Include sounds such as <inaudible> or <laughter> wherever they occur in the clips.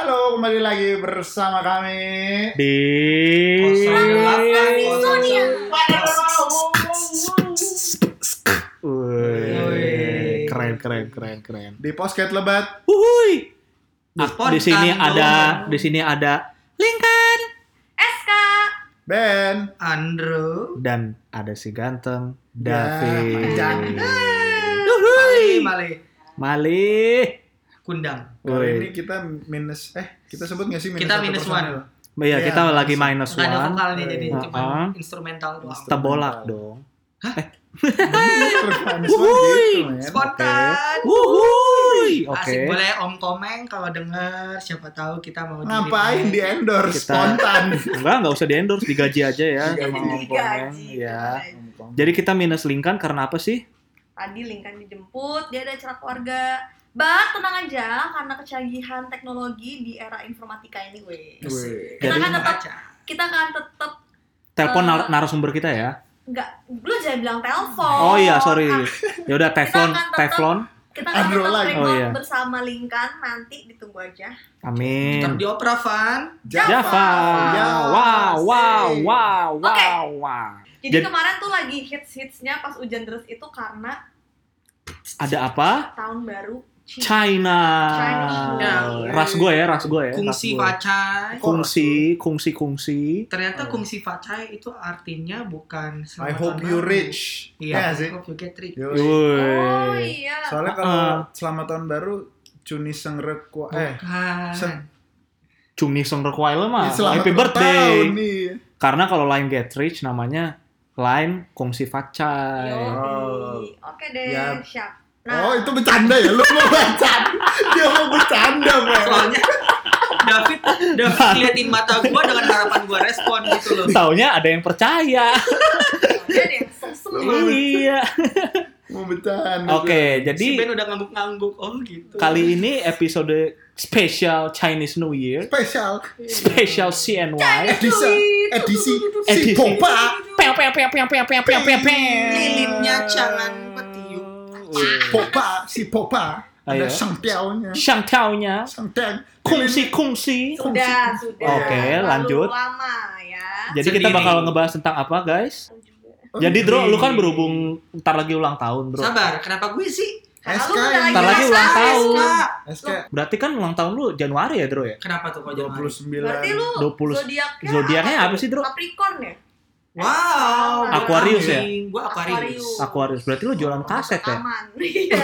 Halo, kembali lagi bersama kami. di Sonia. Keren keren keren keren. Di Posket Lebat. Wuhui. Di Di sini ada di sini ada Lincoln SK Ben. Andrew dan ada si ganteng Ya, David. jangan. Mali Mali Kundang Kali ini kita minus eh kita sebut nggak sih minus Kita minus personil? Iya, Iya, kita lagi minus- nggak ada one. vokalnya jadi Iya. cuma Uh-uh. instrumental doang Tebolak dong. Minus one Wuhui. gitu, spontan Wuhui. Oke. asik boleh om komeng kalau denger siapa tahu kita mau Ngapain di endorse Kita- spontan? <laughs> Enggak, enggak usah di endorse, digaji aja ya Digaji. sama Om Komeng. Ya. Jadi kita minus Lincoln karena apa sih? Tadi Lincoln dijemput, dia ada acara keluarga. But tenang aja, karena kecanggihan teknologi di era informatika ini, weh. Wih. Kita Jadi- kan tetap, kita kan tetap Telepon nar- narasumber kita ya. nggak, lu jangan bilang telepon. Oh iya, sorry. Ah, Ya udah teflon, akan tetap- teflon. Kita kan Andro tetap lagi. record Oh, iya. bersama Lincoln, nanti ditunggu aja. Amin. tetap di opera Van Java. Ya, Wow, wow, wow, Oke. wow, wow. Jadi Jadi- kemarin tuh lagi hits-hitsnya pas hujan deras itu karena Ada apa? tahun baru China. Chinese. Ras gue ya, ras gue ya. kungsi gue. pacai Kungsi, kungsi, kungsi. ternyata Oh. kungsi pacai itu artinya bukan I hope tahun you baru. rich. iya Ya I sih. hope you get rich Yoi. Oh iya. Soalnya kalau selamat tahun baru Cuni Sengrekwa eh bukan Sen- Cumi Song Rekwile mah. selamat Happy birthday. tahun nih. Karena kalau line get rich namanya line kungsi facai. Oh. Oke deh, Ya. siap. Nah, oh itu bercanda ya, lu mau bercanda, dia mau bercanda bang. Soalnya David, David nah. liatin mata gue dengan harapan gue respon gitu loh. Taunya ada yang percaya. Jadi, Iya. Mau bercanda. Oke, okay, jadi si Ben udah ngangguk-ngangguk. Oh gitu. Kali ini episode special Chinese New Year. Special. Special CNY. Edisi edisi edisi. Pompa. Peng peng peng peng peng peng peng peng. Lilinnya jangan Popa si Popa ada Ayo. sangtiaunya Shang Tao-nya, sangtian kungsi kungsi. Sudah, sudah. Oke, lanjut. lama ya. Jadi kita bakal ngebahas tentang apa, guys? Oh, Jadi Dro, lu kan berhubung ntar lagi ulang tahun, Bro. sabar kenapa gue sih Karena SK lu udah yang Ntar lagi ulang tahun. SK. SK Berarti kan ulang tahun lu Januari ya, Dro ya? kenapa tuh kok Januari 29 Berarti lu 20 zodiaknya zodiaknya apa sih, Dro? Capricorn ya? Wow Aquarius ya? gue Aquarius Aquarius. Berarti lu jualan kaset ya? Aman. <laughs> Iya.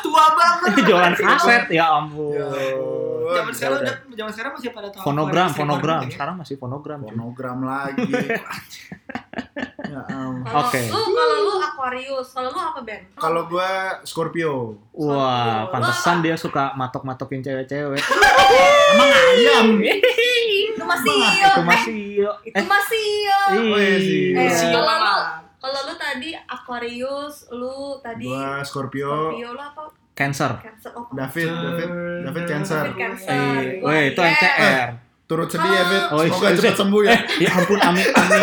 tua banget jualan kaset ya ampun. Zaman sekarang udah. zaman sekarang masih pada tahu Fonogram, fonogram. ya? Sekarang masih fonogram. Fonogram lagi <laughs> ya Oke. lu kalau lu Aquarius, kalau lu apa Ben? Kalau gua Scorpio Wah, pantesan dia suka matok-matokin cewek-cewek. <laughs> emang ayam itu masih iya. Itu masih Itu masih iya. Oh, iya sih. Eh, Si Iya. kalau lu kalau lu tadi Aquarius, lu tadi gua Scorpio Scorpio lu apa? Cancer. Cancer. Oh, David David David Cancer David Cancer. Eh, weh, itu. NCR. turut sedih ya David Oh, semoga iya. cepat sembuh ya Eh, ya ampun, amit, amit,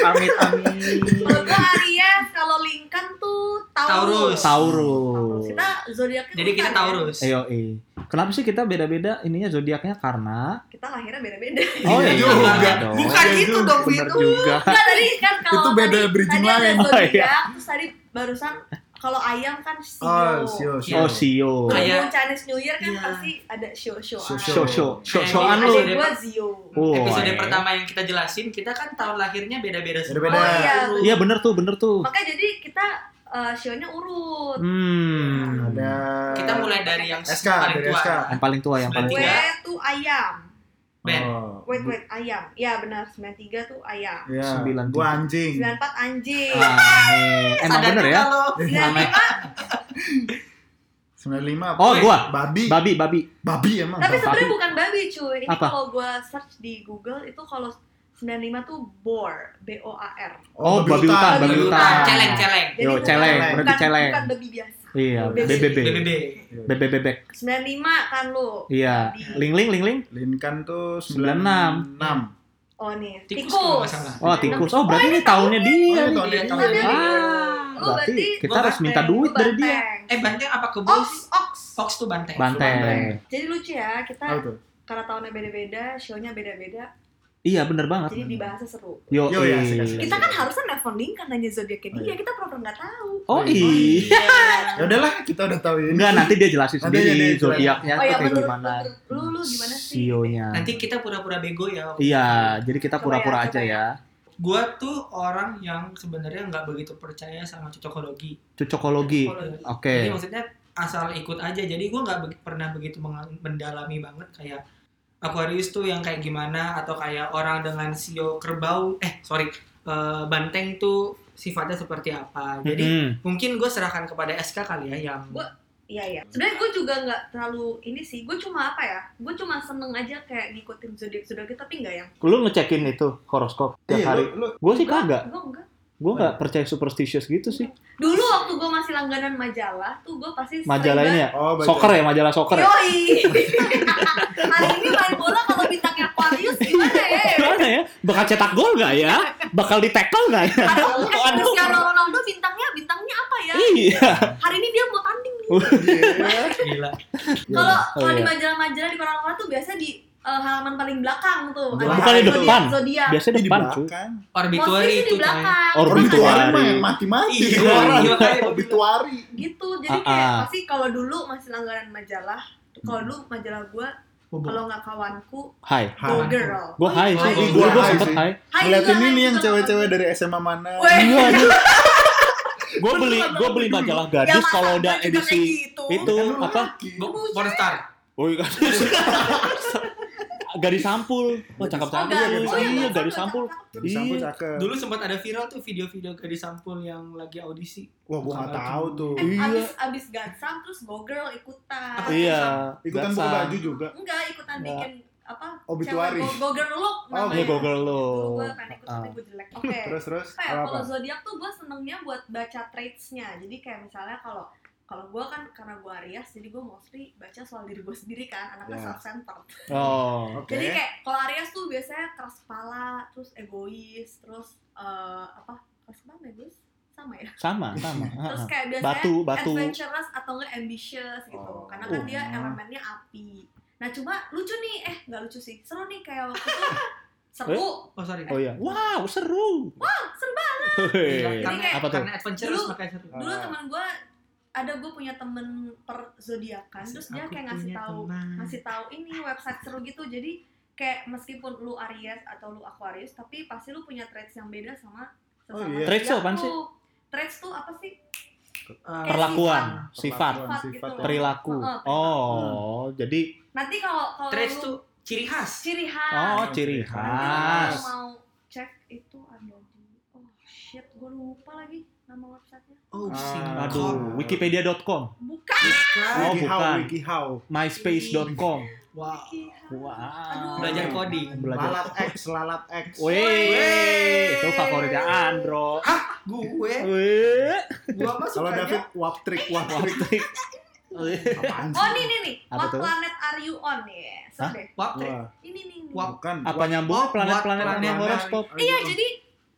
amit, amit. Kalau gua Aries, kalau Lincoln tuh Taurus. Taurus. Taurus. Kita zodiaknya jadi kita ya? Taurus Ayo, eh. Kenapa sih kita beda-beda ininya zodiaknya? Karena Kita lahirnya beda-beda. Oh Iya iya juga. dong. bukan Iya gitu juga, dong Bener Vito juga. Enggak tadi kan kalau Itu beda tadi, bridging lain. Oh, zodiak, iya. terus tadi barusan kalau ayam kan sio. oh sio sio Oh, Sio. Berhubung Kayak- Chinese New Year kan Iya. pasti ada. Show-show. Show, show, show, Kayak showan ini lu. Ada gua Zio. Oh, episode iya. pertama yang kita jelasin kita kan tahun lahirnya beda-beda semua Beda-beda. Oh, iya. Iya bener tuh, bener tuh. Makanya jadi kita uh, show-nya urut. Hmm. ada kita mulai dari yang SK paling dari tua SK Yang paling tua, yang paling Gue tua. Tiga. tuh ayam. Ben. oh. Wait, wait, ayam. Ya benar, 93 tuh ayam. ya Sembilan gua anjing 94 anjing. Amin. <laughs> Emang Sadar bener ya? lo. 95 95 apa? Oh, gua. babi Babi, babi. babi emang Tapi sebenarnya bukan babi cuy. Ini Apa? kalau gua search di Google itu kalau 95 tuh boar, B O A R. Oh, babi hutan, babi hutan. celeng-celeng. Jadi Yo, bukan- celeng, berarti celeng. Bukan babi biasa. Iya, BBB. BBB. BBB. BBB bebek. 95 kan lu. Iya. Ling ling ling ling. Lincoln tuh 96. 96 Oh nih, Tikus. Oh, tikus. Oh, berarti ini tahunnya dia. Oh, ini tahunnya Iya, tahunnya. tahunnya. Ah. Lu berarti berarti kita harus minta duit dari dia. Eh banteng apa kebo Ox, ox. Fox tuh banteng. Banteng. Jadi lucu ya, kita karena tahunnya beda-beda, show-nya beda-beda, Iya bener banget. jadi dibahasnya seru. Yo, Yo, ya, ih. asik, asik. Kita kan harusnya nelfon Link kan nanya zodiaknya Oh, dia, iya. kita pernah nggak tahu. Oh Oh, iya. Ya udahlah, kita udah tahu ini. Enggak, nanti dia jelasin Nanti sendiri zodiaknya Oh ya kayak menurut, gimana. lu lu gimana sih? Sionya. Nanti kita pura-pura bego ya. Iya, jadi kita Coba pura-pura ya, aja coba ya. Gua tuh orang yang sebenarnya nggak begitu percaya sama cocokologi. Cocokologi. Oke. Jadi maksudnya asal ikut aja. Jadi gua nggak be- pernah begitu mendalami banget kayak Aquarius tuh yang kayak gimana atau kayak orang dengan sio kerbau eh sorry eh, banteng tuh sifatnya seperti apa. Jadi Mm-mm. mungkin gue serahkan kepada SK kali ya yang Gua- Iya iya. Sebenarnya gue juga nggak terlalu ini sih. Gue cuma apa ya? Gue cuma seneng aja kayak ngikutin zodiak zodiak tapi nggak yang. Lu ngecekin itu horoskop tiap Iya, hari? lu, lu Gue sih kagak. Gue enggak. Gue nggak percaya superstitious gitu sih. Dulu waktu gue masih langganan majalah tuh gue pasti sering Majalah ini ya? oh, baca. Soccer ya, majalah soccer ya? Yoi. <laughs> Hari ini main bola kalau bintangnya Aquarius gimana ya? Gimana ya? Bakal cetak gol nggak ya? Bakal di tackle nggak ya? Atau <laughs> Aduh. Cristiano Ronaldo bintangnya bintangnya apa ya? Iya. Hari ini dia mau tanding nih. <laughs> Iya. gila. Kalau Oh, kalau di iya. majalah-majalah di koran-koran tuh biasanya di eh, halaman paling belakang tuh. Bukan ada di depan. Zodiak. Biasanya Di depan cuy. belakang. Sih itu di belakang. Mah yang mati-mati. Iya, iya, makanya. Obituari. gitu jadi Ah, kayak ah. pasti kalau dulu masih langganan majalah kalau dulu majalah gua kalau nggak kawanku Hai. Hai. go girl Gue hai sih. Oh, Gue gua gue hai sempet hai. Hai Ngeliatin ini hai yang cewek-cewek dari SMA mana. Iya. <laughs> Gue beli gue beli majalah gadis kalau udah kayak edisi gitu. itu Kan apa? Pornstar. Oh iya gadis. <laughs> <laughs> gadis sampul. Wah cakep Oh, cakep gadis. ya. Oh, iya, Iya gadis sampul. Jadi sampul Iya. cakep. Dulu sempat ada viral tuh video-video gadis sampul yang lagi audisi. Wah, gua nggak tahu tuh. Eh, Iya. abis abis gansam terus go girl ikutan Iya. Ikutan buka baju juga. enggak ikutan Nggak. bikin apa Obituary. cewek go, go girl look Oh, Iya Google lo. Dulu gue pengen ikut tapi Ah. gue jelek oke Terus terus apa ya apa? kalau zodiak tuh gue senengnya buat baca traitsnya jadi kayak misalnya kalau kalau gue kan karena gue Aries jadi gue mostly baca soal diri gue sendiri kan anaknya Ya. self centered Oh. <laughs> Oke. jadi kayak kalau Aries tuh biasanya keras kepala terus egois terus eh, apa keras kepala egois sama ya Sama, sama. <laughs> terus kayak biasanya Batu, batu. adventurous atau enggak ambitious gitu Oh. karena kan dia Oh. elemennya api nah cuma lucu nih eh nggak lucu sih seru nih kayak waktu itu <laughs> seru Oh sorry. Oh iya. Wow, seru. Wah, seru banget. Karena, Jadi kayak- apa tuh? karena adventurous Dulu- makanya seru. dulu Ah. teman gue ada gue punya temen per zodiakan terus dia kayak ngasih tahu ngasih tahu ini website seru gitu jadi kayak meskipun lu Aries atau lu Aquarius tapi pasti lu punya traits yang beda sama Oh, sesama iya. Traits apaan sih? traits tuh apa sih Eh, Perlakuan, sifat, Perlakuan, Sifat sifat, gitu. ya. perilaku. Oh, jadi nanti kalau kalau traits lu tuh ciri khas. ciri khas oh ciri Nanti kalau khas. mau cek itu ada di oh shit gue lupa lagi nama websitenya Oh, Ah. sing. Aduh, wikipedia.com, bukan Oh, Wiki how, bukan. wiki how. myspace.com. Wow. Wow. Aduh. Belajar coding. Belajar. Lalat X, lalat X. Weh, itu favoritnya Andro. Gue, Weh, gua mah Kalau David wap trick, wap trick. Oh nih nih nih Apa what tuh? planet are you on ya Hah? deh Wap, Wah, ini nih. Wap. bukan. apa nyambungnya Oh, planet-planet planet. horoskop? Iya, jadi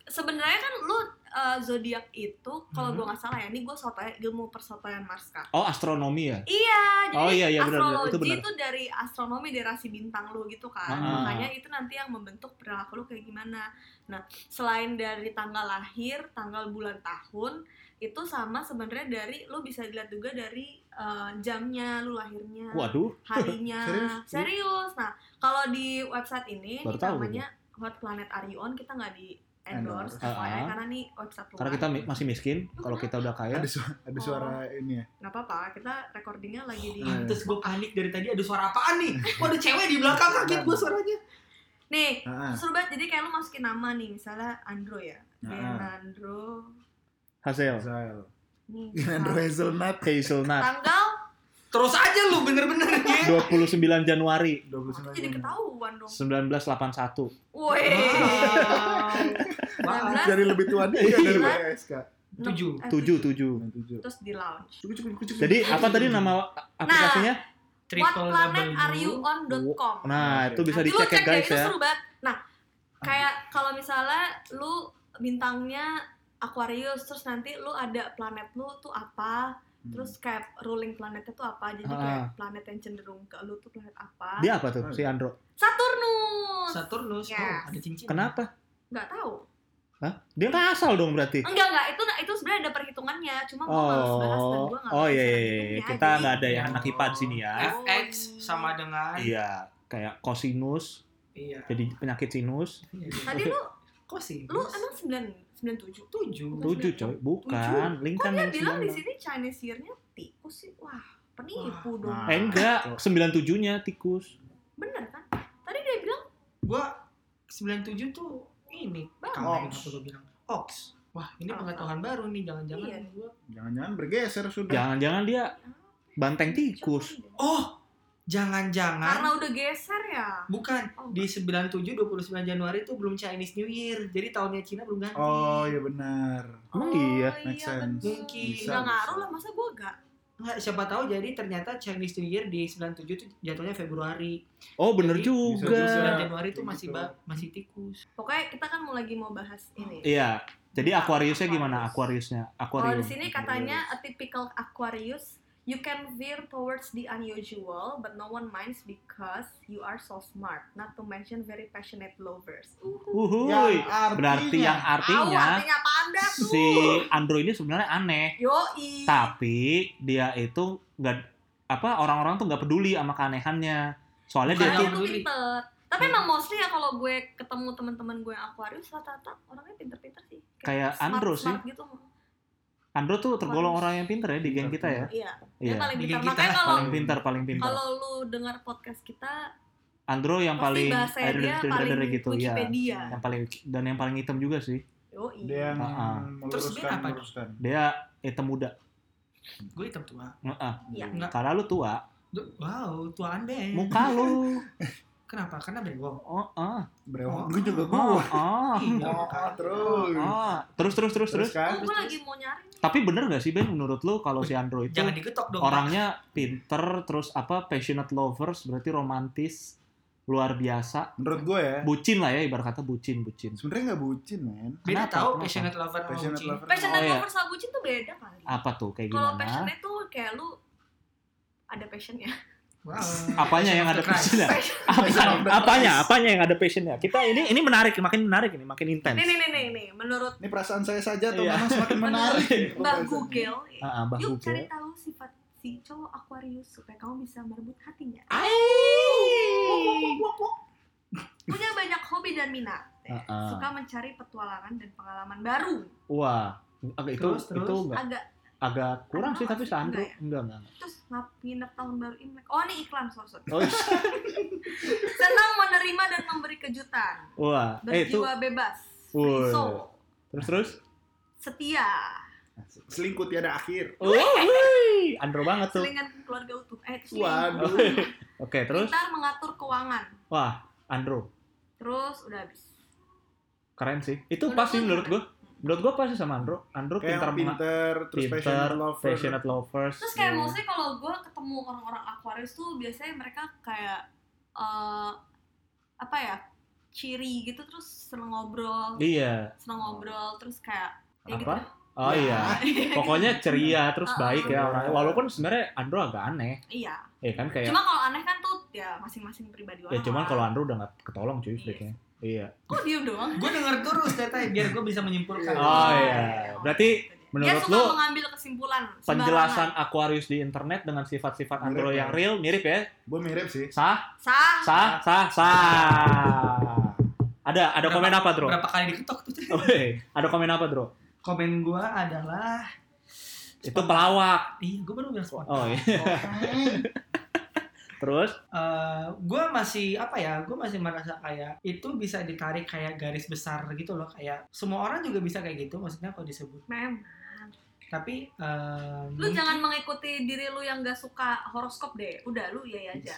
sebenarnya kan lu uh, zodiak itu kalau Mhm. gua nggak salah ya, ini gua sotoy ilmu persotoyan Marska. Oh, astronomi ya? Iya, jadi Oh, iya, iya, benar, benar. astrologi Itu benar. itu dari astronomi dari rasi bintang lu gitu kan. Ah. Makanya itu nanti yang membentuk perilaku lu kayak gimana. Nah, selain dari tanggal lahir, tanggal bulan tahun, itu sama sebenarnya dari lu bisa dilihat juga dari uh, jamnya lu lahirnya. Waduh, <laughs> harinya Serius? serius, nah kalau di website ini Baru namanya What Planet Are You On kita nggak di endorse Endorse. FYI, karena nih website luar karena kita mi- masih miskin. Kalau kita udah kaya, Ada suara, ada suara ini ya. nggak apa-apa kita recordingnya lagi di Hmm. Terus gue panik dari tadi ada suara apaan nih? <laughs> Kok ada cewek di belakang kaget gue suaranya. nih Ah, seru banget jadi kayak lu masukin nama nih misalnya Andro ya. Benandro hasil Zael. nih <laughs> Andrew Hazelnut hazelnut tanggal Terus aja lu bener-bener <laughs> ya. 29 Januari 29 jadi ketahuan dong 1981. woi Wow. Nah, Dari lebih tua dia dari Sembilan. SK. Tujuh. Eh, 7 7. Tujuh. terus di launch Cukup cukup cukup. Jadi apa tadi nama aplikasinya? Triple W. whatplanetareyouon.com Nah, itu bisa dicek ya guys itu ya. seru banget. Nah, kayak kalau misalnya lu bintangnya Aquarius terus nanti lu ada planet lu tuh apa Hmm. terus kayak ruling planetnya tuh apa jadi Ah. kayak planet yang cenderung ke lu tuh planet apa Dia apa tuh si Andro? Saturnus Saturnus, oh Yes. ada cincin. Kenapa? nggak tahu Hah? Dia nggak asal dong berarti. enggak enggak itu itu sebenarnya ada perhitungannya cuma gue males bahas dan Oh, gue nggak oh bisa iya, iya, ngitungnya, iya. kita nggak ada yang anak IPA di sini ya. Oh, FX iya. sama dengan Iya, kayak kosinus, iya. jadi penyakit sinus. iya. tadi lu sih? lu emang sembilan sembilan tujuh tujuh. Tujuh coy, bukan. Link kok dia yang bilang di sini Chinese year-nya tikus sih wah penipu Wah, dong nah. Eh enggak, sembilan tujuhnya tikus. bener kan tadi dia bilang Gua 97 tuh ini Ox. apa gua bilang. Ox. Wah, ini Oh. pengetahuan baru nih, jangan-jangan Iya. gua. Jangan-jangan bergeser sudah. Jangan-jangan dia banteng tikus. Oh, jangan-jangan karena udah geser ya bukan Oh, di 97 29 Januari itu belum Chinese New Year. Jadi tahunnya Cina belum ganti. Oh iya benar. Emang iya? Make sense. betul. Mungkin. Bisa, nggak ngaruh lah masa gue gak Nggak, siapa tahu jadi ternyata Chinese New Year di 97 itu jatuhnya Februari. Oh bener Jadi, juga. juga. 9 Januari itu masih ba- masih tikus. pokoknya kita kan mau lagi mau bahas ini Iya. Jadi Aquariusnya gimana? Aquarius. Aquariusnya? kalau di Aquarius. sini katanya a typical Aquarius you can veer towards the unusual but no one minds because you are so smart not to mention very passionate lovers Uhuy. Yang artinya- Berarti yang artinya artinya si Andro ini sebenarnya aneh. Yoi. Tapi dia itu nggak apa orang-orang tuh nggak peduli sama keanehannya. Soalnya dia Bukan Karena tuh. Tapi emang mostly ya kalau gue ketemu teman-teman gue yang Aquarius rata-rata orangnya pinter-pinter sih. Kayak Andro sih. smart gitu. Andro tuh tergolong Aquarius. orang yang pinter ya di geng kita ya. Iya. Iya. paling kita Makanya kalau Paling pintar, paling pintar. kalau lu dengar podcast kita Andro yang pasti paling dia paling gitu ya. Wikipedia. Yang paling dan yang paling hitam juga sih. Yoi. Dia yang Ah, ah. Terus dia apa? Dia hitam muda. Gue hitam tua. Heeh. Iya. Karena lu tua, Wow, tuaan deh. muka lu. <laughs> Kenapa? Karena brewok. Oh, oh. Brewok gue juga Oh, gue. oh. Iya, Oh, <laughs> kan. terus. Oh. Terus terus terus terus. kan? Oh, gue lagi mau nyari. Tapi bener gak sih Ben menurut lu kalau si Andro itu Jangan digetok dong. orangnya pinter terus apa passionate lovers berarti romantis luar biasa Menurut gue ya, bucin lah ya ibarat kata bucin bucin sebenarnya nggak bucin men. Beda Kenapa? tahu Kenapa? passionate lover sama Passionate bucin. lover. Passionate Oh, iya. lover sama bucin tuh beda kali. apa tuh kayak Kalau gimana passionate tuh kayak lu ada passionnya. Wow. apanya yang ada passionnya <laughs> apanya Christ. apanya yang ada passionnya kita ini ini menarik makin menarik ini makin intens Nih nih nih nih, nih. menurut Ini perasaan saya saja tuh Iya. memang semakin menarik. Mbak Google, Ah, ah, Mbak yuk Google. cari tahu sifat si cowok Aquarius supaya kamu bisa merebut hatinya. Punya banyak hobi dan minat. Ah, ah. Suka mencari petualangan dan pengalaman baru. wah agak itu Terus, terus? itu enggak Agak agak kurang sih tapi enggak ya? enggak enggak terus nginep tahun baru Imlek. Oh, ini iklan, sorry, sorry. oh, iya. <laughs> Senang menerima dan memberi kejutan. wah eh itu Berjiwa bebas. Free soul. terus terus Setia. Selingkuh tiada akhir. oh, wih, Andro banget tuh Selingan keluarga utuh. Eh, itu Waduh. selingkuh. <laughs> oke terus Pintar mengatur keuangan. wah Andro Terus udah habis. keren sih itu Menurut pas sih lo menurut gue menurut gue pasti sama Andro Andro Kayak pintar pinter, terus pinter passionate lover. passionate lovers Terus kayak Iya. maksudnya kalau gue ketemu orang-orang Aquarius tuh biasanya mereka kayak eh apa ya ciri gitu terus seneng ngobrol, iya seneng ngobrol terus kayak ya gitu. Apa? oh <laughs> iya pokoknya ceria terus baik ya orangnya walaupun sebenarnya Andro agak aneh iya. ya kan kayak Cuma kalau aneh kan tuh ya masing-masing pribadi orang. ya cuman kalau Andro udah nggak ketolong cuy Iya. Iya kok diem doang? Gue denger terus ternyata biar gue bisa menyimpulkan. Oh, iya. Berarti menurut suka lo mengambil kesimpulan. penjelasan sembarangan. Aquarius di internet dengan sifat-sifat Andro Mirip, yang ya. real mirip ya Gue mirip sih. sah sah. sah sah sah ada ada Berapa- komen apa Dro? Berapa kali diketok tuh? Woi, <laughs> ada komen apa Dro? Komen gue adalah Itu pelawak. Iya, gue baru bilang spontan. Oh iya. Terus? gue masih apa ya gue masih merasa kayak itu bisa ditarik kayak garis besar gitu loh kayak semua orang juga bisa kayak gitu maksudnya kalau disebut Memang. tapi eh, Lu mungkin- jangan mengikuti diri lu yang gak suka horoskop deh. Udah lu iya aja.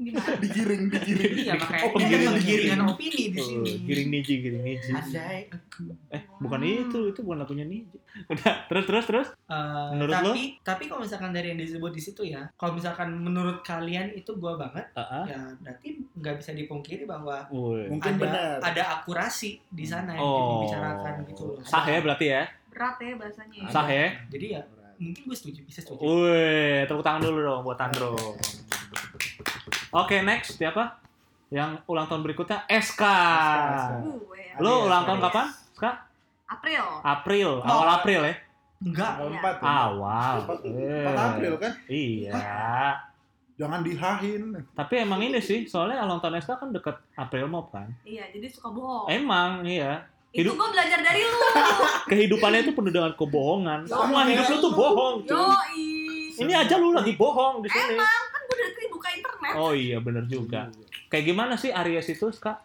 Gimana? <laughs> digiring digiring Iya makanya Oh, ini kan giring, penggiringan giring. opini di Oh, sini. giring niji, giring niji. Andai aku. Eh, bukan itu, itu bukan lagunya niji. Udah, terus terus terus. Eh, Menurut tapi tapi kalau misalkan dari yang disebut di situ ya, kalau misalkan menurut kalian itu gua banget, Heeh. ya berarti nggak bisa dipungkiri bahwa Woi. Mungkin ada benar. ada akurasi di sana yang Oh. dibicarakan gitu loh. Sah ya berarti ya? Berat ya bahasanya. ya. Sah ya? Jadi ya mungkin gue setuju, bisa setuju. Woi, tepuk tangan dulu dong buat Andro. Oke, next siapa? Yang ulang tahun berikutnya SK. Ya. Lo Aries, ulang tahun Aries. kapan? SK? April. April, awal Oh. April ya? Enggak. Iya. empat ya? Awal. Empat- Eh. 4 April kan Iya. jangan dihahin Tapi emang ini sih, soalnya ulang tahun SK kan deket April Mop kan? Iya, jadi suka bohong. Emang, iya. itu hidup- gue belajar dari lu. <laughs> Kehidupannya itu penuh dengan kebohongan. Yo, Semua hidup lu tuh bohong. Yoi. Ini aja lu lagi bohong di sini. Kan gue dari tadi buka internet. Oh iya, bener juga. Kayak gimana sih Aries itu, Kak?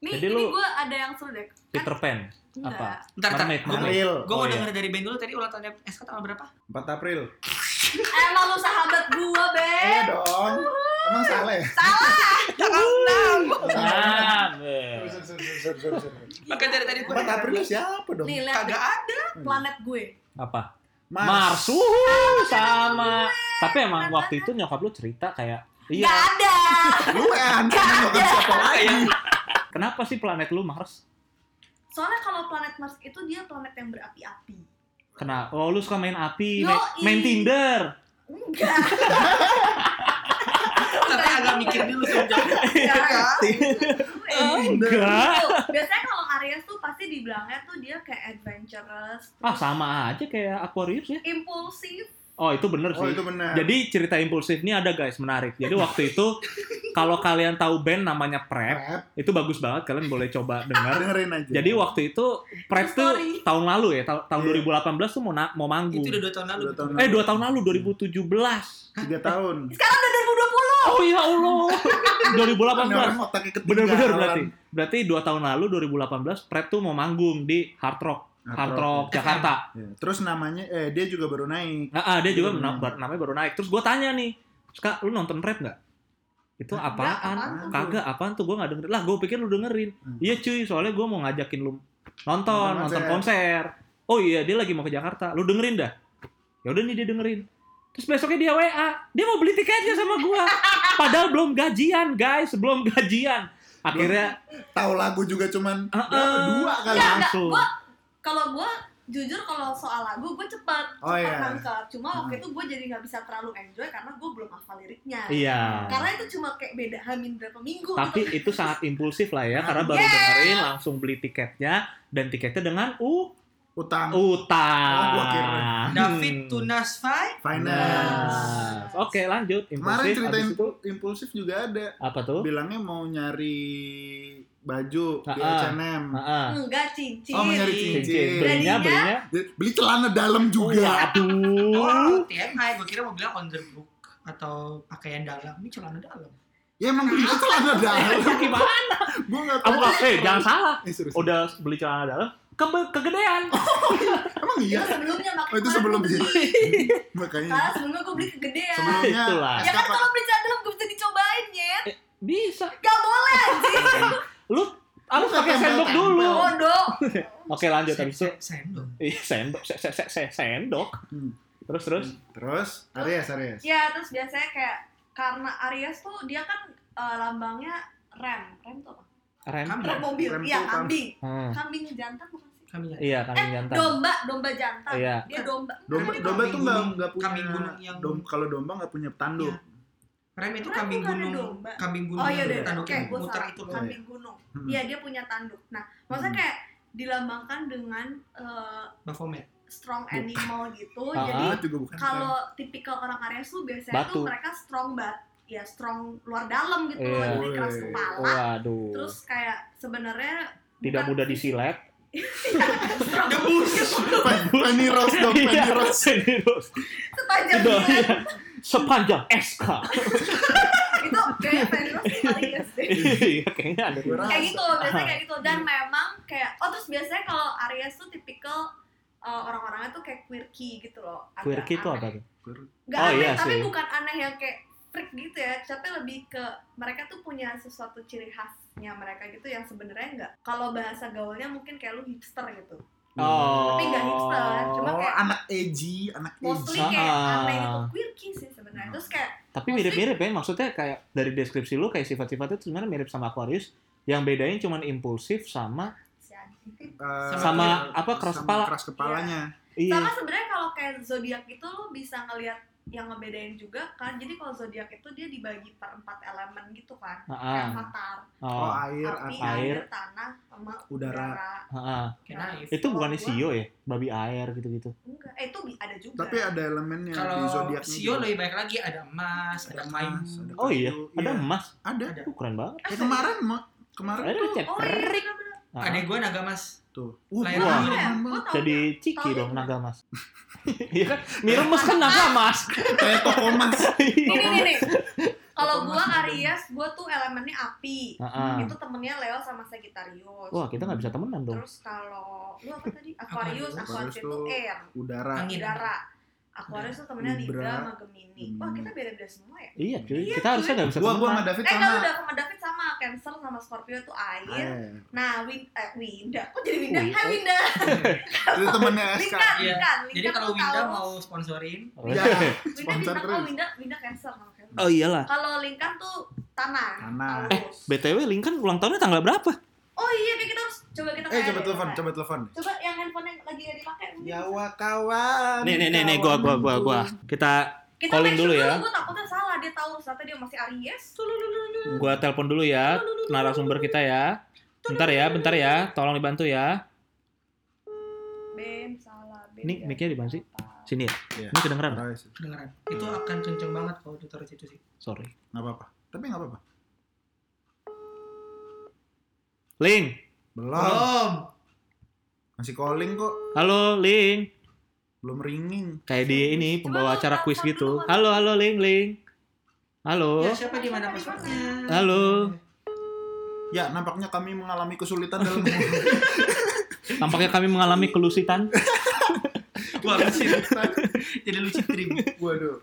Nih, jadi ini lu- gue ada yang seru deh. Kan, Peter Pan. enggak. Apa? Ntar, ntar. Mermaid, Gue mermaid. April gue Oh, mau iya. denger dari band dulu tadi ulang tahunnya SK tanggal berapa? 4 April Emang lu sahabat gue, Be. iya dong emang salah ya Nah, Sorry, sorry, sorry, sorry, sorry. Maka dari tadi gue 4 April siapa dong Nih, kagak ada. planet gue. apa? Mars, Mars. Wuhu, sama. Tapi emang waktu itu nyokap lu cerita kayak, Gak iya, ada. lu kan bukan siapa lagi kenapa sih planet lu Mars? Soalnya kalau planet Mars itu dia planet yang berapi-api. Kenapa? Oh, lu suka main api, main, main Tinder. Enggak. <laughs> Tapi agak mikir dulu sejak. Enggak. <laughs> Enggak. Biasanya kalau Aries tuh pasti dibilangnya tuh dia kayak adventurous, Ah, sama aja kayak Aquarius ya. impulsif. Oh, itu bener oh sih. itu benar Jadi cerita impulsif ini ada guys, menarik. Jadi waktu <laughs> itu kalau kalian tahu band namanya Prep, Rap, itu bagus banget kalian boleh coba dengar. dengerin aja Jadi waktu itu Prep tuh tahun lalu ya, ta- tahun Iya. 2018 tuh mau na- mau manggung. Itu udah dua tahun lalu. Dua tahun Eh, dua tahun lalu 2017. tiga tahun <laughs> Sekarang udah 2020. Oh ya Allah. <laughs> 2018. orang otaknya ketinggalan Bener-bener berarti. Berarti dua tahun lalu 2018 Prep tuh mau manggung di Hard Rock, Hard Rock. Rock Jakarta. Ya, terus namanya eh dia juga baru naik Nah, ah, dia juga Hmm. na- bar- namanya baru naik. Terus gue tanya nih, Kak, lu nonton rap nggak? Itu Enggak, apaan? apaan tuh? Kagak, apaan tuh? Gue nggak dengerin. Lah, gue pikir lu dengerin. Hmm. Iya cuy, soalnya gue mau ngajakin lu nonton, Nonton nonton konser. Oh iya, dia lagi mau ke Jakarta. Lu dengerin dah. Ya udah nih dia dengerin. Terus besoknya dia WA, dia mau beli tiketnya sama gua. Padahal belum gajian, guys, belum gajian. Akhirnya tahu lagu juga cuman berapa? ah. dua kali Enggak, enggak. langsung. Gua kalau gue jujur kalau soal lagu gue cepet Oh, cepet iya. nangkep cuma waktu Hmm. itu gue jadi nggak bisa terlalu enjoy karena gue belum hafal liriknya Iya. karena itu cuma kayak beda hamin berapa minggu Tapi gitu itu sangat impulsif lah ya, karena <laughs> baru Yeah. dengerin langsung beli tiketnya dan tiketnya dengan u utang utang. Oh, gua kira. David Hmm. Tunasfai. finance Nah, Oke lanjut. kemarin Impulsif. cerita itu impul- impulsif juga ada apa tuh? bilangnya mau nyari baju di. H&M Heeh. enggak cincin oh mau nyari Cincin. cincin Belinya, Belinya? beli celana dalam juga Waduh. Oh, TMI. Gue kira mau bilang underbook atau pakaian dalam. Ini celana dalam. ya emang beli celana <laughs> dalam Gimana? gue nggak tahu eh jangan salah. eh, serius. Udah beli celana dalam, ke kegedean. <laughs> emang itu iya sebelumnya mak- oh, itu sebelum beli. <laughs> makanya Karena sebelumnya gue beli kegedean sebelumnya Itulah. ya kan kalau beli cadar gue bisa dicobain ya Bisa. gak boleh anjing Lu harus Lu pakai tempel- sendok tempel. dulu. bodoh <laughs> Oke lanjut habis itu. Se- Sendok. Iya sendok, se se se se- sendok. Hmm. Terus terus. terus Aries Aries ya terus biasanya kayak karena Aries tuh dia kan eh, lambangnya rem rem tuh apa Rem. Kambing. rem mobil iya kan- kambing Hmm. kambing jantan bukan sih Kami ya. Iya, eh kambing jantan. domba domba jantan Iya. dia domba domba Kambing domba tuh nggak gunung. nggak punya Kambing gunung yang- dom kalau domba nggak punya tanduk Iya. Rem itu Rem kambing gunung. domba. Kambing gunung. oh iya yang oke tanduknya gue muter itu loh. kambing gunung Hmm. iya dia punya tanduk nah maksudnya Hmm. kayak dilambangkan dengan eh, Baphomet. strong animal gitu Ah. jadi bukan kalau tipikal orang Aries tuh biasanya Batu. tuh mereka strong banget ya strong luar dalam gitu loh Iya. jadi keras Woi. kepala Waduh. terus kayak sebenarnya Tidak bukan mudah disilet. Debus. Pen- Penny Rose dong Penny Iya, Rose Penny Rose. sepanjang iya. Sepanjang SK. <laughs> itu kayak Fanny Rose sih paling yes deh Iya, kayaknya ada. Kayak gitu biasanya kayak gitu. Dan memang kayak oh terus biasanya kalau Aries tuh tipikal uh, orang-orangnya tuh kayak quirky gitu loh. Agak Quirky itu apa tuh? Nggak Oh, aneh iya tapi sih. bukan aneh yang kayak freak gitu ya. Tapi lebih ke mereka tuh punya sesuatu ciri khasnya mereka gitu yang sebenarnya enggak kalau bahasa gaulnya mungkin kayak lu hipster gitu Oh. Tapi nggak hipster, cuma Oh, kayak- anak edgy, anak mostly edgy. kayak Ah. aneh itu quirky sih sebenarnya terus kayak Tapi mirip-mirip ya, maksudnya kayak dari deskripsi lu kayak sifat-sifatnya tuh sebenarnya mirip sama Aquarius. Yang bedain cuman impulsif sama anjing. Eh, Sama apa, keras sama kepala? keras kepalanya. Iya. sama sebenarnya kalau kayak zodiak itu lu bisa ngelihat yang ngebedain juga kan jadi kalau zodiak itu dia dibagi per empat elemen gitu kan Ah, kayak ah. avatar Oh, Oh. air, api apa? air. air tanah sama Udara. ah, ah. Kayak naif. Itu Kalau Sio ya? Babi air gitu-gitu. enggak eh itu ada juga Tapi ada elemennya di Kalau zodiaknya. Sio juga. lebih baik lagi ada emas, ada, Ada kayu. ada Oh iya, kayu, ada iya. emas. Ada. Ada. Uh, keren banget. Ya, kemarin kemarin Ada tuh oh iya Adek gue naga mas. Tuh. Wah, Lahir wah, tahu Jadi ciki dong naga mas. <laughs> Iya kan? Miremes kan naga mas. Kayak toko mas. nih nih nih, nih kalau gua emas, Aries gua tuh elemennya api ah. itu temennya Leo sama Sagittarius Wah kita nggak bisa temenan dong. terus kalau lu apa tadi Aquarius Aquarius. Aquarius itu air Udara. Angin. udara Aquarius tuh temennya Libra. Libra sama Gemini wah kita beda-beda semua ya Iya cuy, Iya, kita harusnya nggak bisa Gua gua sama. David Eh sama. kalau udah sama David sama Cancer sama Scorpio tuh air. Air. Nah, Win eh Winda. Kok jadi Winda? Hai oh. Winda. <laughs> Itu temennya SK. Linkan, Iya. Linkan. Jadi Linkan kalau tuh Winda mau sponsorin, Ya, Winda sponsor bintang terus. oh, Winda Winda Cancer sama Cancer. Oh iyalah. Kalau Linkan tuh tanah. Tanah. Taurus. BTW Lincoln ulang tahunnya tanggal berapa? Oh iya, kayak kita harus coba kita Eh, coba telepon, coba. telepon. Coba yang handphone yang lagi gak dipakai. mungkin Ya bisa. wa kawan. Nih nih nih nih gua gua gua gua. Kita Kita calling dulu ya. Gue takutnya salah dia Taurus, ternyata dia masih Aries. gua telepon dulu ya narasumber kita ya. Bentar ya, bentar ya. Tolong dibantu ya. Ben salah. Ben Ini mic-nya di mana sih? Sini ya. Iya. Ini kedengeran. Kedengeran. Itu akan kenceng banget kalau ditaruh situ sih. Sorry. Nggak apa-apa. Tapi nggak apa-apa. Ling. Belum. Belum. Masih calling kok. Halo Ling. Belum ringing. Kayak di ini pembawa acara quiz gitu. Halo halo Ling Ling. Halo. Ya, siapa di mana passwordnya? Halo. Ya, nampaknya kami mengalami kesulitan dalam <laughs> Tampaknya kami mengalami kelusitan. <laughs> Wah, lucu. Jadi lucu trim. Waduh.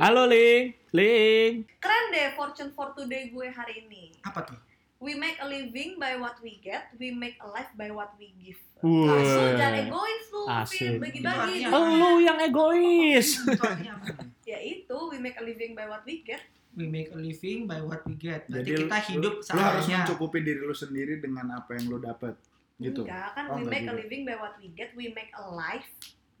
Halo Ling. Ling. Keren deh fortune for today gue hari ini. Apa tuh? We make a living by what we get, we make a life by what we give. Wah. Lu jangan egois lu. Bagi-bagi. Artinya Lu yang egois. <laughs> Ya itu, we make a living by what we get. We make a living by what we get. Berarti Jadi kita hidup Lu harus seadanya. mencukupi diri lu sendiri dengan apa yang lu dapat. Gitu. Enggak, kan Oh, we enggak make a juga. living by what we get, we make a life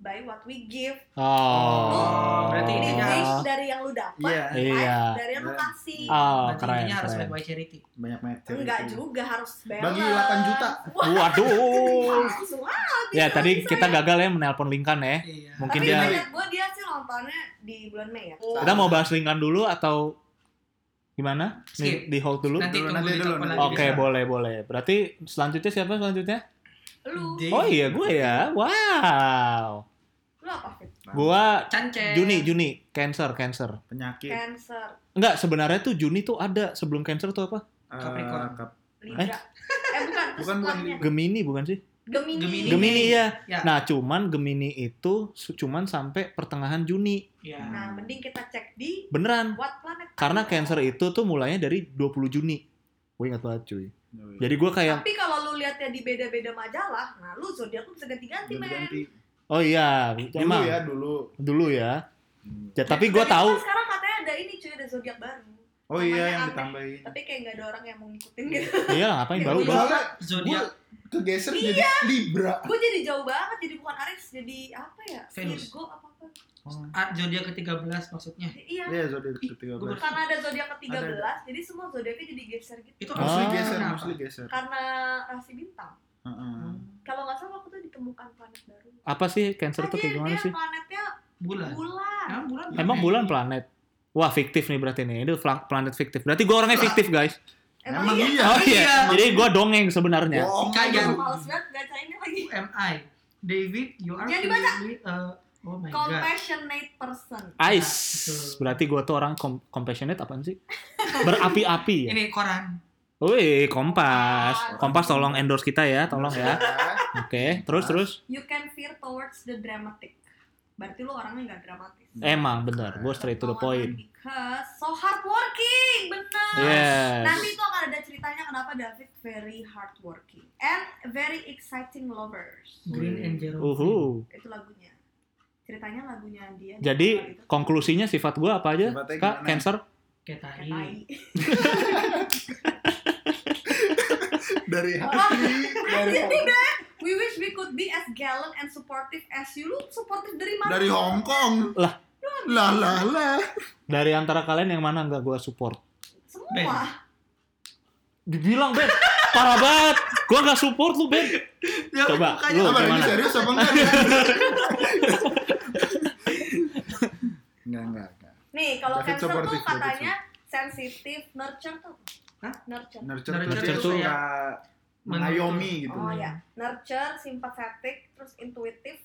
by what we give. Oh. berarti Living intinya- dari yang lu dapat, Iya. life Iya. dari yang lu kasih. Oh, Berarti keren. intinya harus by charity. Banyak banget. Enggak juga harus balance. Bagi 8 juta. Wah, Waduh. <laughs> langsung habis. Ya tadi bisa kita ya. gagal ya menelpon Linkan ya. Iya. Mungkin Tapi dia ingat gue dia sih nontonnya di bulan Mei ya. kita mau bahas Linkan dulu atau gimana? Skip. Di, di hold dulu. Nanti Dulu, nanti dulu, Oke, bisa. boleh boleh. Berarti selanjutnya siapa selanjutnya? Lu. Oh iya, gue ya. Wow. Lu apa Fit? Gua Cance. Juni, Juni, Cancer, Cancer. Penyakit. Cancer, Enggak, sebenarnya tuh Juni tuh ada sebelum Cancer tuh apa? eh, Capricorn. kap- Libra. Eh, bukan, terus Bukan, bukan setelahnya. Gemini bukan sih? Gemini. Gemini. Gemini ya. Ya. Nah, cuman Gemini itu cuman sampai pertengahan Juni. Ya. Nah, mending kita cek di Beneran. What Planet. Karena. Cancer itu tuh mulainya dari 20 Juni. Gue ingat banget cuy. Jadi gue kayak, Tapi kalau lu lihatnya di beda-beda majalah, nah lu zodiak lu bisa ganti-ganti, men. Ganti. Oh iya, Dulu emang ya, dulu. dulu ya. Hmm. Ya, tapi gue Dan tahu. kan sekarang katanya ada ini cuy, ada zodiak baru. Oh iya, Namanya yang aneh. ditambahin. Tapi kayak nggak ada orang yang mau ngikutin gitu. Iya lah, ngapain baru Iya. baru. Zodiak kegeser Iya. jadi Libra. Gue jadi jauh banget, jadi bukan Aries, jadi apa ya? Venus. Virgo apa apa? ah, zodiak ke-13 maksudnya. Iya. Iya, zodiak Ih, ke-13. gua Karena ada zodiak ke-13, Ada, jadi semua zodiaknya jadi geser gitu. Itu Ah. Mostly geser, kenapa? mostly geser. Karena rasi bintang. Heeh. Kalau nggak salah waktu itu ditemukan planet baru. Apa sih Cancer tuh kayak gimana dia sih? planetnya Bulan. bulan. Emang bulan. Emang bulan planet? Wah fiktif nih berarti nih. Itu planet fiktif. Berarti gue orangnya fiktif guys. Emang iya? iya. Oh iya. Iya. Jadi gue dongeng sebenarnya. Bohong Kayak- lu. Males banget bacainnya lagi. Who am I? David, you are Jangan dibaca. clearly a- Oh my god. Compassionate person. Ais. betul. Berarti gue tuh orang com- compassionate apaan sih? Berapi-api ya. Ini koran. Wih, Kompas. Kompas tolong endorse kita ya, tolong ya. Oke, terus terus. You can veer towards the dramatic. berarti lu orangnya nggak dramatis. Emang bener, gue straight to the point. Because so hardworking, bener. Yes. Nanti itu akan ada ceritanya kenapa David very hardworking and very exciting lovers. Green and Zero. Uhu. Itu lagunya. Ceritanya lagunya dia. Jadi Kalau itu konklusinya sifat gue apa aja? Sifatnya Kak, gimana? Cancer? Kayak tai. <laughs> <laughs> dari Wah, hati dari. We wish we could be as gallant and supportive as you. Lu supportive dari mana? dari Hong Kong Lah. lah lah lah Dari antara kalian yang mana nggak gue support? Semua. Dibilang Ben, parah banget. Gue nggak support lu Ben. Ya, Coba, lu apa ini gimana? serius apa enggak enggak enggak enggak Nih, kalau cancer tuh katanya sensitif, nurture tuh. Hah? Nurture. nurture, Nurture nurture tuh suka kayak mengayomi gitu Oh ya, nurture, sympathetic, terus intuitif,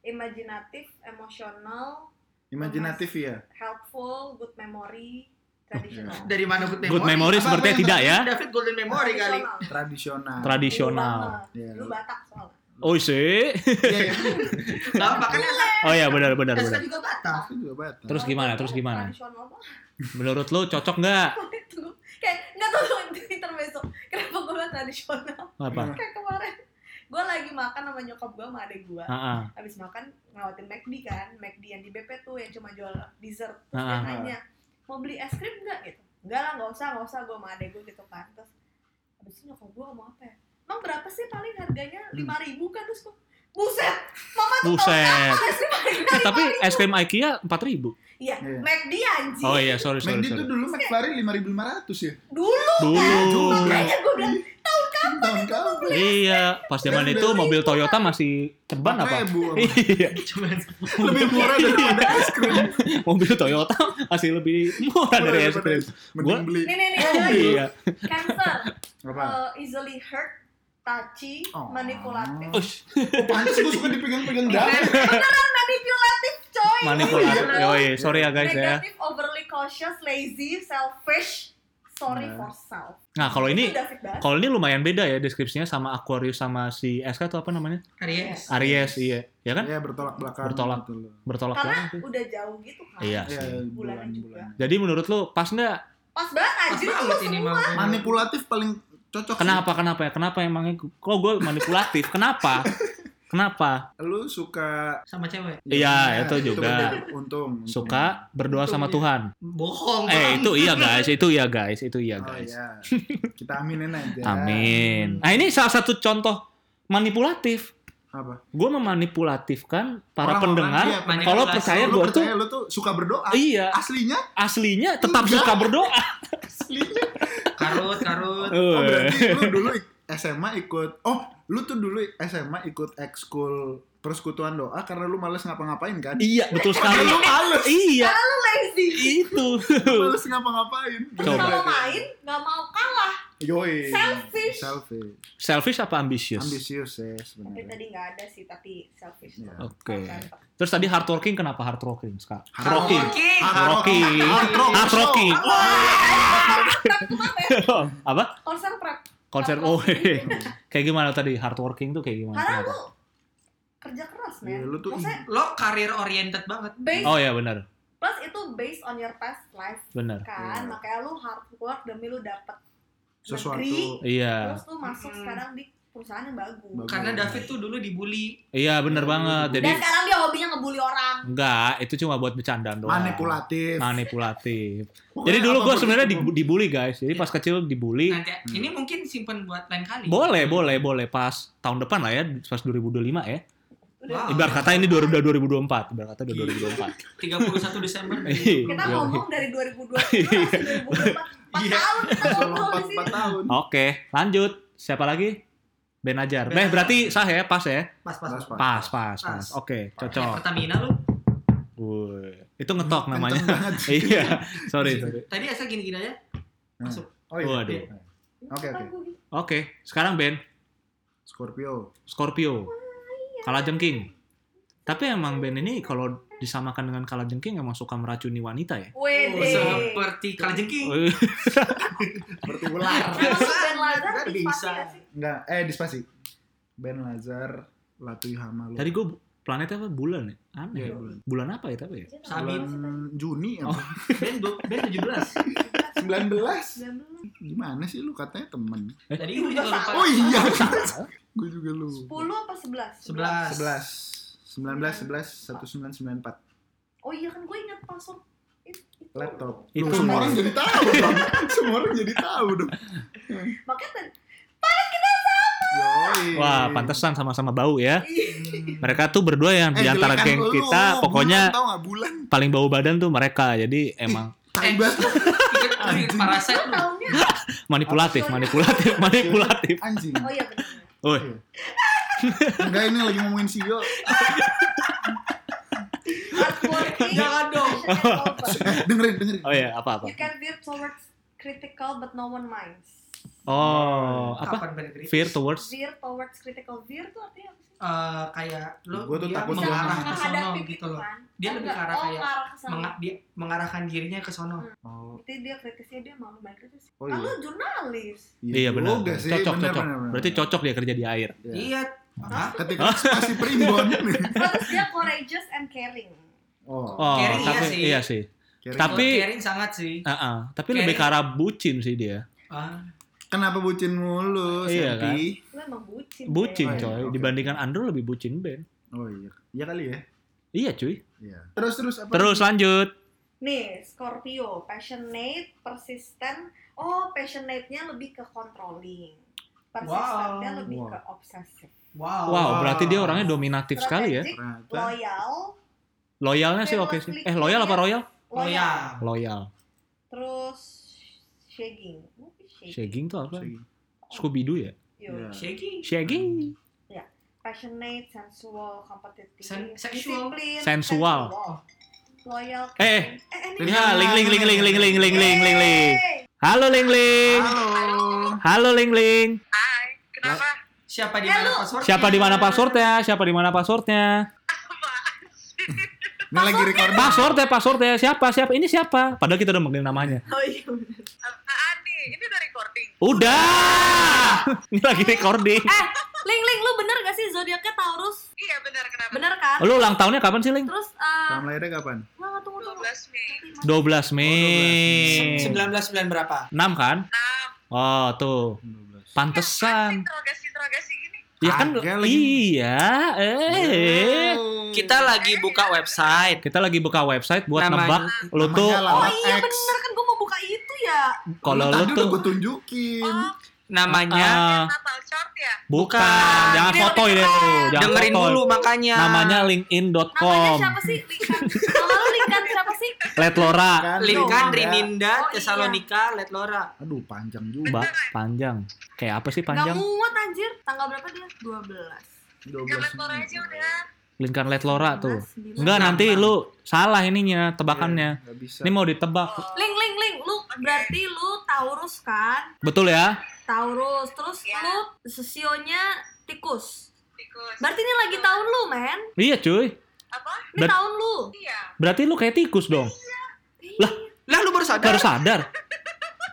imajinatif, emosional, imajinatif ya helpful, good memory, traditional. Dari mana good memory? Good memory Apa- sepertinya tidak ya. David Golden Memory kali. Tradisional. tradisional Tradisional. Lu. Iya. Batak soalnya. Oh sih. Iya, iya. <laughs> Nah, makanya Oh iya benar benar benar. juga Batak. Aku juga batas Terus gimana? Terus gimana? Tradisional. Menurut lu cocok nggak? Kayak nggak tahu <laughs> besok. Kenapa gue bilang tradisional? Apa? <laughs> Kayak kemarin. Gue lagi makan sama nyokap gue sama adek gue. Habis makan ngelawatin McD kan. McD yang di BP tuh yang cuma jual dessert. Terus dia nanya, mau beli es krim nggak gitu? Enggak lah, nggak usah, nggak usah. Gue sama adek gue gitu kan. Terus habis itu nyokap gue ngomong apa ya? Emang berapa sih paling harganya? Lima ribu kan? Terus gue, buset, mama tuh tahu Buset. kapan krim harganya Eh, tapi 5.000? es krim IKEA 4000. Iya, Iya. McD anjing. Oh iya, sorry sorry. McD itu dulu McFlurry 5500 ya Dulu, Dulu. makanya gue bilang, tahun kapan Iya, pas zaman itu mobil Toyota masih ceban apa? 4000 <laughs> Iya, lebih <laughs> murah daripada es krim mobil Toyota masih lebih murah dari es krim. mending Gua- beli nih nih nih. Iya. Cancer, apa uh, easily hurt, touchy, Oh. manipulatif. Oh, pantes gue suka dipegang-pegang Iya. darah Manipulatif, coy. manipulatif. Oh iya, sorry ya guys ya. Negatif, overly cautious, lazy, selfish, sorry Nah. for self. Nah, kalau ini kalau ini lumayan beda ya deskripsinya sama Aquarius sama si SK tuh apa namanya? Aries. Aries, iya. Ya kan? ya bertolak belakang Bertolak. gitu. Bertolak Karena belakang udah jauh gitu kan. Iya Iya, sih. Bulannya juga. Jadi menurut lu pas nggak? Pas banget Pas anjir banget itu ini semua. mah. manipulatif paling cocok sih. Kenapa? Kenapa ya? Kenapa emangnya? Kok gue manipulatif? <laughs> Kenapa? Kenapa? lu suka Sama cewek. Iya, itu juga. bener. untung Suka berdoa sama Tuhan. Bohong. Eh, Bang. itu iya guys, itu iya guys, itu iya oh guys. iya <laughs> kita aminin aja Amin. Nah, ini salah satu contoh manipulatif. Apa Gue memanipulatifkan para Orang-orang, pendengar iya, pendengar. kalau percaya gue tuh percaya lu tuh suka berdoa iya aslinya aslinya tetap Enggak. suka berdoa. <laughs> aslinya Karut, karut. oh Eh. berarti lu dulu SMA ikut oh lu tuh dulu SMA ikut ekskul persekutuan doa karena lu males ngapa-ngapain kan iya, betul sekali. lu males iya, Lu lazy. itu. males ngapa-ngapain Coba. kalau main nggak mau kalah. Yoi. Selfish. Selfish. Selfish apa ambisius? Ambisius ya Tapi sebenarnya. tadi nggak ada sih, tapi selfish. Iya. Oke. Mantap. Terus tadi hardworking kenapa hardworking, Ska? Hardworking. Hardworking. Rocking. Hard rock Hard show. rocking. Apa? Konser prep. Konser oh. <laughs> kayak gimana tadi hardworking tuh kayak gimana? Karena lu kerja keras, Iya, men. lu tuh Maksudnya Lo karir oriented banget. based, Oh ya benar, plus itu based on your past life benar. kan. Iya. Makanya lu hard work demi lu dapet sesuatu negeri, Iya. terus lu masuk Hmm. sekarang di perusahaan yang bagus. Bagus. Karena David tuh dulu dibully. Iya benar banget. Jadi Dan sekarang dia hobinya ngebully orang. enggak, itu cuma buat bercandaan doang. manipulatif. Manipulatif. Jadi dulu gue sebenarnya itu. dibu- dibully guys. Jadi Iya. pas kecil dibully. Nanti ini mungkin simpen buat lain kali. Boleh, boleh, boleh. Pas tahun depan lah ya, pas 2025 ya. Wow. Ibarat kata ini 2000 udah 2024. Ibarat kata udah 2024. 31 Desember. <laughs> Iya. Kita Iya. ngomong dari 2020 masih 2024. 4 Iya. tahun kita empat di sini. empat tahun. Oke, lanjut. Siapa lagi? Ben Ajar. Ben Beh, berarti sah ya, pas ya? Pas, pas, Pas, pas. Pas, pas. Oke, cocok. Pertamina lu. Wuih. Itu ngetok namanya. Kenceng banget. <laughs> iya, sorry, sorry. Tadi asa gini-gini aja. Masuk. Oh iya. Waduh. Oke oke. Oke, sekarang Ben, Scorpio. Scorpio. Kalah jengking. Tapi emang Ben ini kalau disamakan dengan kalah jengking emang suka meracuni wanita ya? Wede. Seperti kalajengking. Wih. Seperti ular. Ben Lazar bisa. Enggak, eh dispasi. Ben Lazar, Latu Hamalu. Tadi gue Planetnya apa? Bulan ya? Aneh Iya, ya. bulan. Bulan apa ya tapi ya? Bulan Juni Oh. apa? Ben, du- ben 17. 19. 19. Gimana sih lu katanya temen? Tadi gue juga lupa. Oh iya. Gue juga lu. 10 apa 11? 11. 11 19 11 1994 Oh iya kan gue ingat password laptop. Itu semua orang jadi tahu dong. <laughs> semua orang jadi tahu dong. Makanya tadi Yoi. Wah, pantesan sama-sama bau ya. Iya. Mereka tuh berdua yang Eh, di antara geng kita Bulan, pokoknya tahu nggak bulan? paling bau badan tuh mereka. Jadi emang Eh. Gue lu. manipulatif, manipulatif, manipulatif. Anjing. Oh iya benar. Woi, Enggak ini lagi ngomongin. Hardworking. Jangan dong. dengerin, dengerin. oh ya apa apa? You can veer towards critical but no one minds. Oh, apa? Kapan Ben kritis? Fear towards Veer towards critical. Veer tuh artinya apa sih? Eh, kayak lu Gua tuh takut mengarah ke sono gitu loh. kan. Dia Oh, lebih ke arah oh, kayak ke arah ke sana. Menga- dia mengarahkan dirinya ke sono. Oh, Berarti dia kritisnya dia mau main kritis. Oh, Kan iya. lu jurnalis. Iya benar. juga sih, Cocok, benar, cocok. benar, benar. Berarti cocok dia kerja di air. Iya. Iya. Hah? Ketika masih primbon. <laughs> Terus dia courageous and caring. Oh, Oh, Caring iya tapi sih. iya sih. kira- Tapi- caring sangat sih. Heeh, tapi Caring. lebih ke arah bucin sih dia. Ah. Kenapa bucin mulu, Iya, Septi? Lu emang bucin. Bucin Oh, iya, coy, oke. dibandingkan Andrew lebih bucin Ben. Oh iya. Iya kali ya. Iya cuy. Iya. Terus terus apa? Terus lanjut. Nih, Scorpio, passionate, persistent. Oh, passionate-nya lebih ke controlling. Persistentnya Wow. lebih Wow. ke obsesif. Wow. Wow, berarti dia orangnya dominatif sekali ya. Strategic. Loyal, Loyalnya sih oke sih. Eh, loyal apa royal? Loyal. ya. Loyal. Terus shagging. Shagging tuh apa? Scooby Doo ya? Yo. Iya. Shaking. Shagging. Passionate, sensual, competitive, Sen- sexual. discipline, Sensual. loyal, Eh, eh, ini Ya, ling ling ling ling ling ling ling ling ling ling. Halo ling ling. Halo. Halo ling ling. Hai, kenapa? Siapa di Eh, mana passwordnya? Siapa di mana passwordnya? Siapa di mana passwordnya? Ini lagi recording. Passwordnya, passwordnya siapa? Siapa? Ini siapa? Padahal kita udah manggil namanya. Oh iya. Apaan? Ini udah recording. Udah. <laughs> Ini lagi recording. Eh, <laughs> Ling Ling, lu bener gak sih zodiaknya Taurus? Iya benar kenapa? Bener kan? Lu ulang tahunnya kapan sih, Ling? Terus, eh, Tahun lahirnya kapan? nggak nggak, tunggu tunggu. 12 Mei. 12 Mei. 19 bulan berapa? 6 kan? Nah, Oh, tuh. 12. Pantesan. interogasi-interogasi gini. Ya kan lagi. iya, eh. Kita lagi buka website. Kita lagi buka website buat Namanya- nebak lu tuh Namanya Oh Lalat iya X. bener kan gue mau buka itu ya. kalau lu tadi tuh udah gue tunjukin. Namanya Natal chart ya? bukan, Bukan. jangan Ini foto lu, jangan dengerin foto. dulu makanya. Namanya Namanya linkedin.com. siapa sih? Linkan. Linkan siapa sih? Let Lora. Kan, Linkan Linda. Rininda Oh, iya. Tesalonika Let Lora. Aduh, panjang juga. Mbak, panjang. Kayak apa sih Gak panjang? muat anjir. Tanggal berapa dia? 12. 12 Gambar Tora aja udah. Linkan Let Lora tuh. 19. Enggak, nanti lu salah ininya, tebakannya. Iya, bisa. Ini mau ditebak. Ling Ling Ling, lu berarti lu Taurus kan? Betul ya? Taurus. Terus Iya. lu sesionya tikus. Tikus. Berarti ini lagi tahun lu, men. Iya, cuy. Apa? Ini Ber- tahun lu. Iya. Berarti lu kayak tikus dong. Lah, Lah lu baru sadar? baru sadar.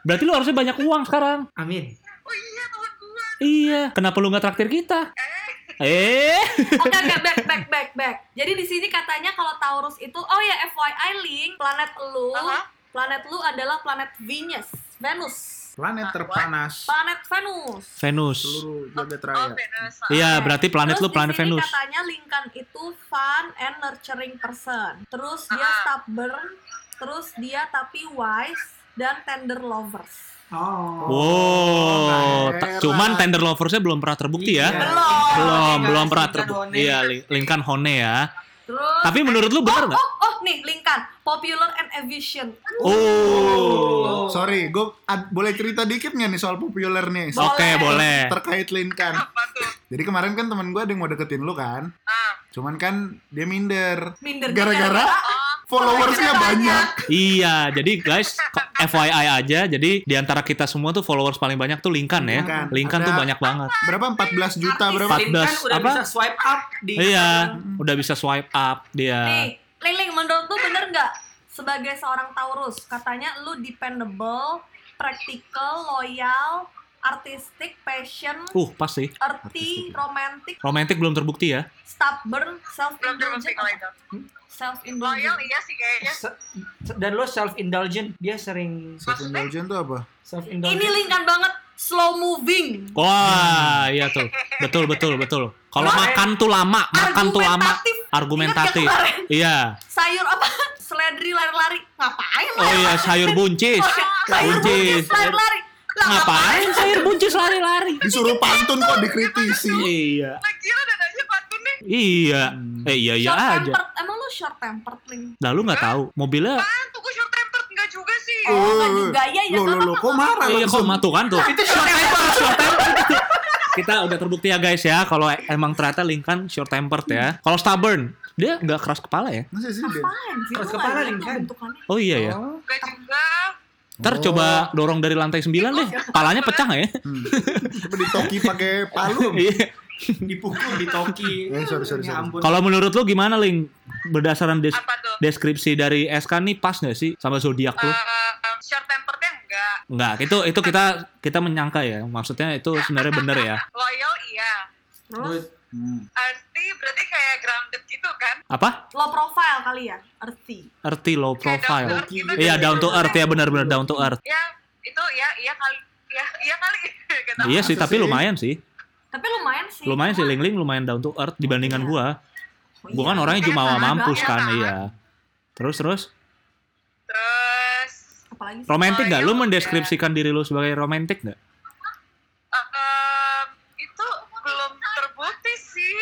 Berarti lu harusnya banyak uang sekarang. Amin. Oh iya, tahun gua. Iya, kenapa lu nggak traktir kita? Eh, Oke oke back back back back. Jadi di sini katanya kalau Taurus itu oh ya FYI link planet lu Aha. planet lu adalah planet Venus Venus Planet terpanas planet Venus. Venus. seluruh jagat Oh. Venus. Iya, berarti planet Terus lu planet Venus. katanya Lincoln itu fun and nurturing person. Terus dia Ah. stubborn, terus dia tapi wise dan tender lovers. Oh. Wow, heran. cuman tender loversnya belum pernah terbukti ya. Iya. Belum. Belum, Lincoln, belum pernah Lincoln terbukti. Hone. Iya, Li- Lincoln Hone ya. Terus Tapi menurut lu benar nggak? Oh, oh nih Lincoln, popular and efficient. Oh. Sorry, gue boleh cerita dikit nggak nih soal populer nih? Oke, boleh. Terkait Linkan. Apa tuh? Jadi kemarin kan teman gue ada yang mau deketin lu kan. Ah. Cuman kan dia minder. Minder Gara-gara Oh, followersnya banyak. Iya, jadi guys, FYI aja. Jadi di antara kita semua tuh followers paling banyak tuh Lincoln ya. Lincoln. Lincoln tuh banyak banget. Berapa? 14 juta berapa? 14 Lincoln udah apa? bisa swipe up di Iya, Instagram. udah bisa swipe up dia. Nih, Ling Ling, menurut lu bener nggak sebagai seorang Taurus katanya lu dependable, practical, loyal, artistic, passion, Uh, pas sih. earthy, romantic, Romantic belum terbukti ya. stubborn, Belum terbukti self-indulgent. kalau itu. Self Loyal indulgent. iya sih kayaknya. Se- Dan lo self indulgent, dia sering Self indulgent tuh apa? self Ini indulgent. lingkan banget slow moving. Wah, iya tuh. Betul, betul, betul. Kalau Kemarin- makan tuh lama, makan tuh lama. Argumentatif. Iya. Sayur apa? Seledri lari-lari. Ngapain Oh iya, sayur buncis. Sayur buncis Buncis. lari-lari. Lah, Ngapain sayur buncis lari-lari? Disuruh pantun kok dikritisi. Iya. Lagi lo udah aja pantun nih. Iya. Eh iya iya aja. Tempered. Short tempered, Ling? Nah, lu nggak tahu mobilnya Apaan tuh gue short tempered enggak juga sih. Oh, nggak juga. Ya, ya, Lo lo nggak kok marah Iya, kok matu kan tuh. Itu short temper, short temper. Kita udah terbukti ya guys ya, kalau emang ternyata Lincoln short tempered ya. Kalau stubborn, dia nggak keras kepala ya. Masa sih dia? Keras kepala, nggak gitu kan? bentukannya. Oh iya ya. Oh. Enggak juga. Ntar Oh. coba dorong dari lantai 9 deh. Kepalanya pecah nggak ya? Hmm. Coba ditoki pakai palu. Iya. <laughs> dipukul, ditoki. Eh, sorry, sorry, Ya sorry. Kalau menurut lu gimana, Ling? Berdasarkan des- deskripsi dari SK nih pas nggak sih sama zodiak lu? Eh, short temperednya enggak. Enggak, itu itu kita kita menyangka ya. Maksudnya itu sebenarnya bener ya. <laughs> Loyal iya. Terus Hmm. Arti berarti kayak grounded gitu kan? Apa? low profile kali ya, earthy. Earthy low Kayak down to profile. earth gitu. Iya, down to earth ya benar-benar down to earth. Ya, itu ya iya kali. Ya, iya kali. <laughs> Gak. Iya sih, tapi sih? lumayan sih. Tapi lumayan sih. Lumayan sih Cuma- Ling Ling lumayan down to earth dibandingkan Iya. gua. Oh, Gua iya. kan orangnya Kayak jumawa sama mampus dong, kan, ya kan? iya. Terus terus Terus Apalagi sih? romantis nggak? Lu mendeskripsikan diri lu sebagai romantis em, itu belum terbukti sih.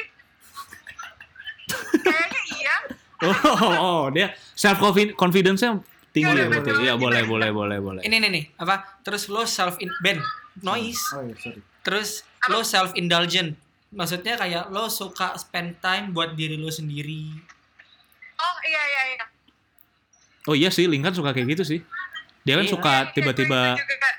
Kayaknya iya. Oh, oh, oh, dia self confidence-nya tinggi Iya, ya berarti. betul. Iya, boleh, boleh, boleh, boleh. Ini nih nih, apa? Terus lo self in Ben, noise. Oh iya, sorry. Terus lo self indulgent. Maksudnya kayak lo suka spend time buat diri lo sendiri. Oh iya iya iya. Oh iya sih, Ling kan suka kayak gitu sih. Dia kan Iya. suka Iya, tiba-tiba iya, juga, Kak.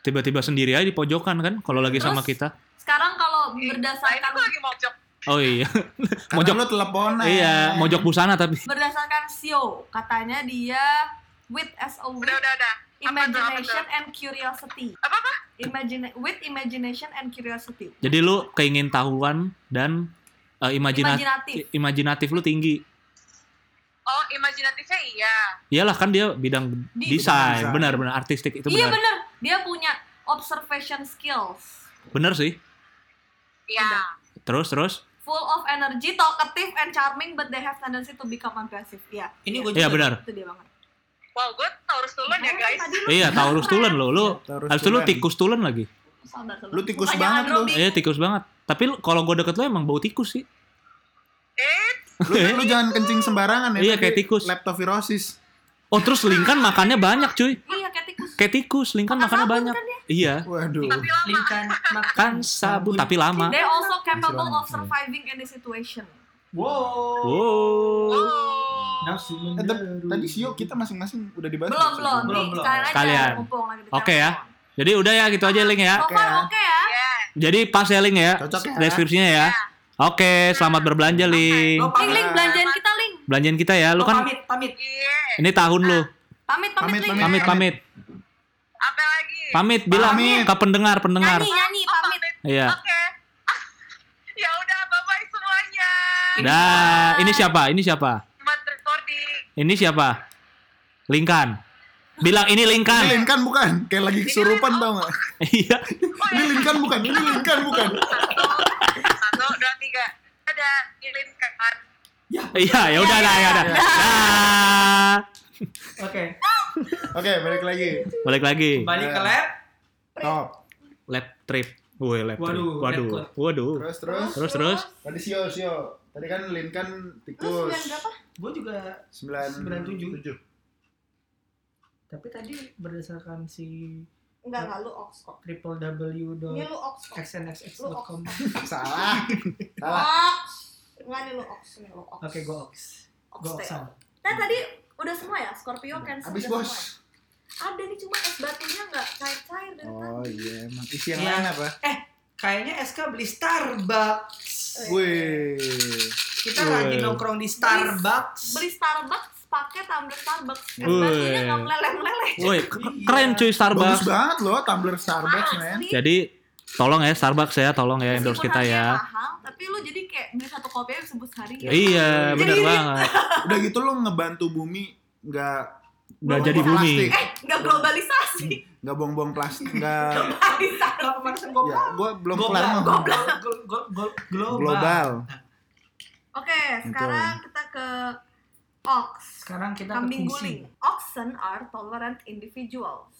tiba-tiba sendiri aja di pojokan kan kalau lagi sama Terus, kita. Sekarang kalau berdasarkan lagi mojok. Oh iya. <laughs> Karena mojok lu teleponan. iya, mojok busana tapi. berdasarkan Sio, katanya dia with as a with Udah udah udah. Imagination and curiosity. Apa apa? Imagine with imagination and curiosity. Jadi lu keingin tahuan dan eh, imajina- Imajinatif. imajinatif lu tinggi. Oh imajinatifnya iya. Iyalah kan dia bidang Di- desain, benar-benar artistik itu Iya benar. dia punya observation skills. Bener sih. Iya. Terus terus. Full of energy, talkative and charming, but they have tendency to become aggressive. Iya. Ini gue Iya juga. benar. Itu dia banget. Wow gue Taurus duluan ya guys. Iya, Taurus tulen lo. Lu Taurus lu tulen. tikus tulen lagi. Lu tikus banget lu. Iya, tikus banget. Tapi lu- kalau gue deket lu emang bau tikus sih. Eh Lu, lu jangan kencing sembarangan ya. Iya, kayak tikus. Leptovirosis. Oh, terus Linkan makannya banyak, cuy. Iya kayak tikus. Kayak tikus, Linkan Makan makannya banyak. kan dia? Iya. Waduh. tapi lama. Linkan makan Kan sabun tapi lama. They also capable of surviving any situation. Wow. Wow. Nafsu Eh, tadi, Sio kita masing-masing udah dibahas. Belum, belum. Belum, belum. Sekalian aja Oke ya. Jadi udah ya gitu aja Ling ya. Far Oke. oke ya. Iya. Jadi pas ya Ling ya. Cocok ya. Deskripsinya ya. Oke, selamat berbelanja Ling. Lo Ling, pamit. Ling, belanjain kita, Ling. Belanjain kita ya. Lu Lo kan pamit, pamit. Iya. ini tahun lu. Pamit, pamit, Pamit. Pamit, pamit. Apa lagi? Pamit bilang Pamit. ke pendengar, pendengar. Nyanyi, nyanyi, Oh, pamit. Iya. Oke. Ah, <laughs> ya udah bye bye semuanya. Dah, ini siapa? Ini siapa? Ini siapa? Lingkan. Bilang ini Ini Lingkan. Linkan bukan? Kayak lagi kesurupan tau gak? <laughs> Iya. Ini Linkan bukan? Ini Linkan bukan? Satu, satu, dua, tiga. Ada Ilin kan. Iya, ya udah dah, ya udah. Dah. Oke. Oke, balik lagi. Balik lagi. Kembali ke lab. Top. Lab trip. Woi, lab trip. Waduh, Waduh. lab coat. Waduh. Terus, terus. Terus terus. Tadi Sio, Sio. Tadi kan Linkan Lu tikus. sembilan berapa? Gue juga. 9 97. Tapi tadi berdasarkan si Enggak, enggak, lu ox kok. triple w Ini lu ox kok. xnxx.com. <laughs> Salah. Salah. Ox. Enggak, ini lu ox. Lu ox. Oke, gue ox. Ox Gue oxan. Nah, tadi udah semua ya? Scorpio, Cancer, Habis udah bos. semua ya? Ada nih, cuma es batunya nggak cair-cair dari Oh iya, emang isi yang Iya. lain apa? Kayaknya SK beli Starbucks. Wih. Kita Wih. lagi nongkrong di Starbucks. Beli Starbucks pakai tumbler Starbucks. Es Wih. batunya nggak meleleh-meleleh. Woi, keren cuy Bagus Starbucks. banget loh tumbler Starbucks, men. Jadi tolong ya Starbucks ya, tolong ya endorse kita ya. mahal, tapi lu jadi kayak beli satu kopi aja sebut sehari ya. Iya, ini- banget. Udah gitu lo ngebantu bumi nggak Udah buang-buang jadi bumi. Eh, nggak globalisasi. nggak buang-buang plastik, nggak Globalisasi. Pemanasan global? ya gue belum Global, global, glo- glo- glo- global. global. Oke, sekarang kita ke ox. Sekarang kita Kambing guling. Oxen are tolerant individuals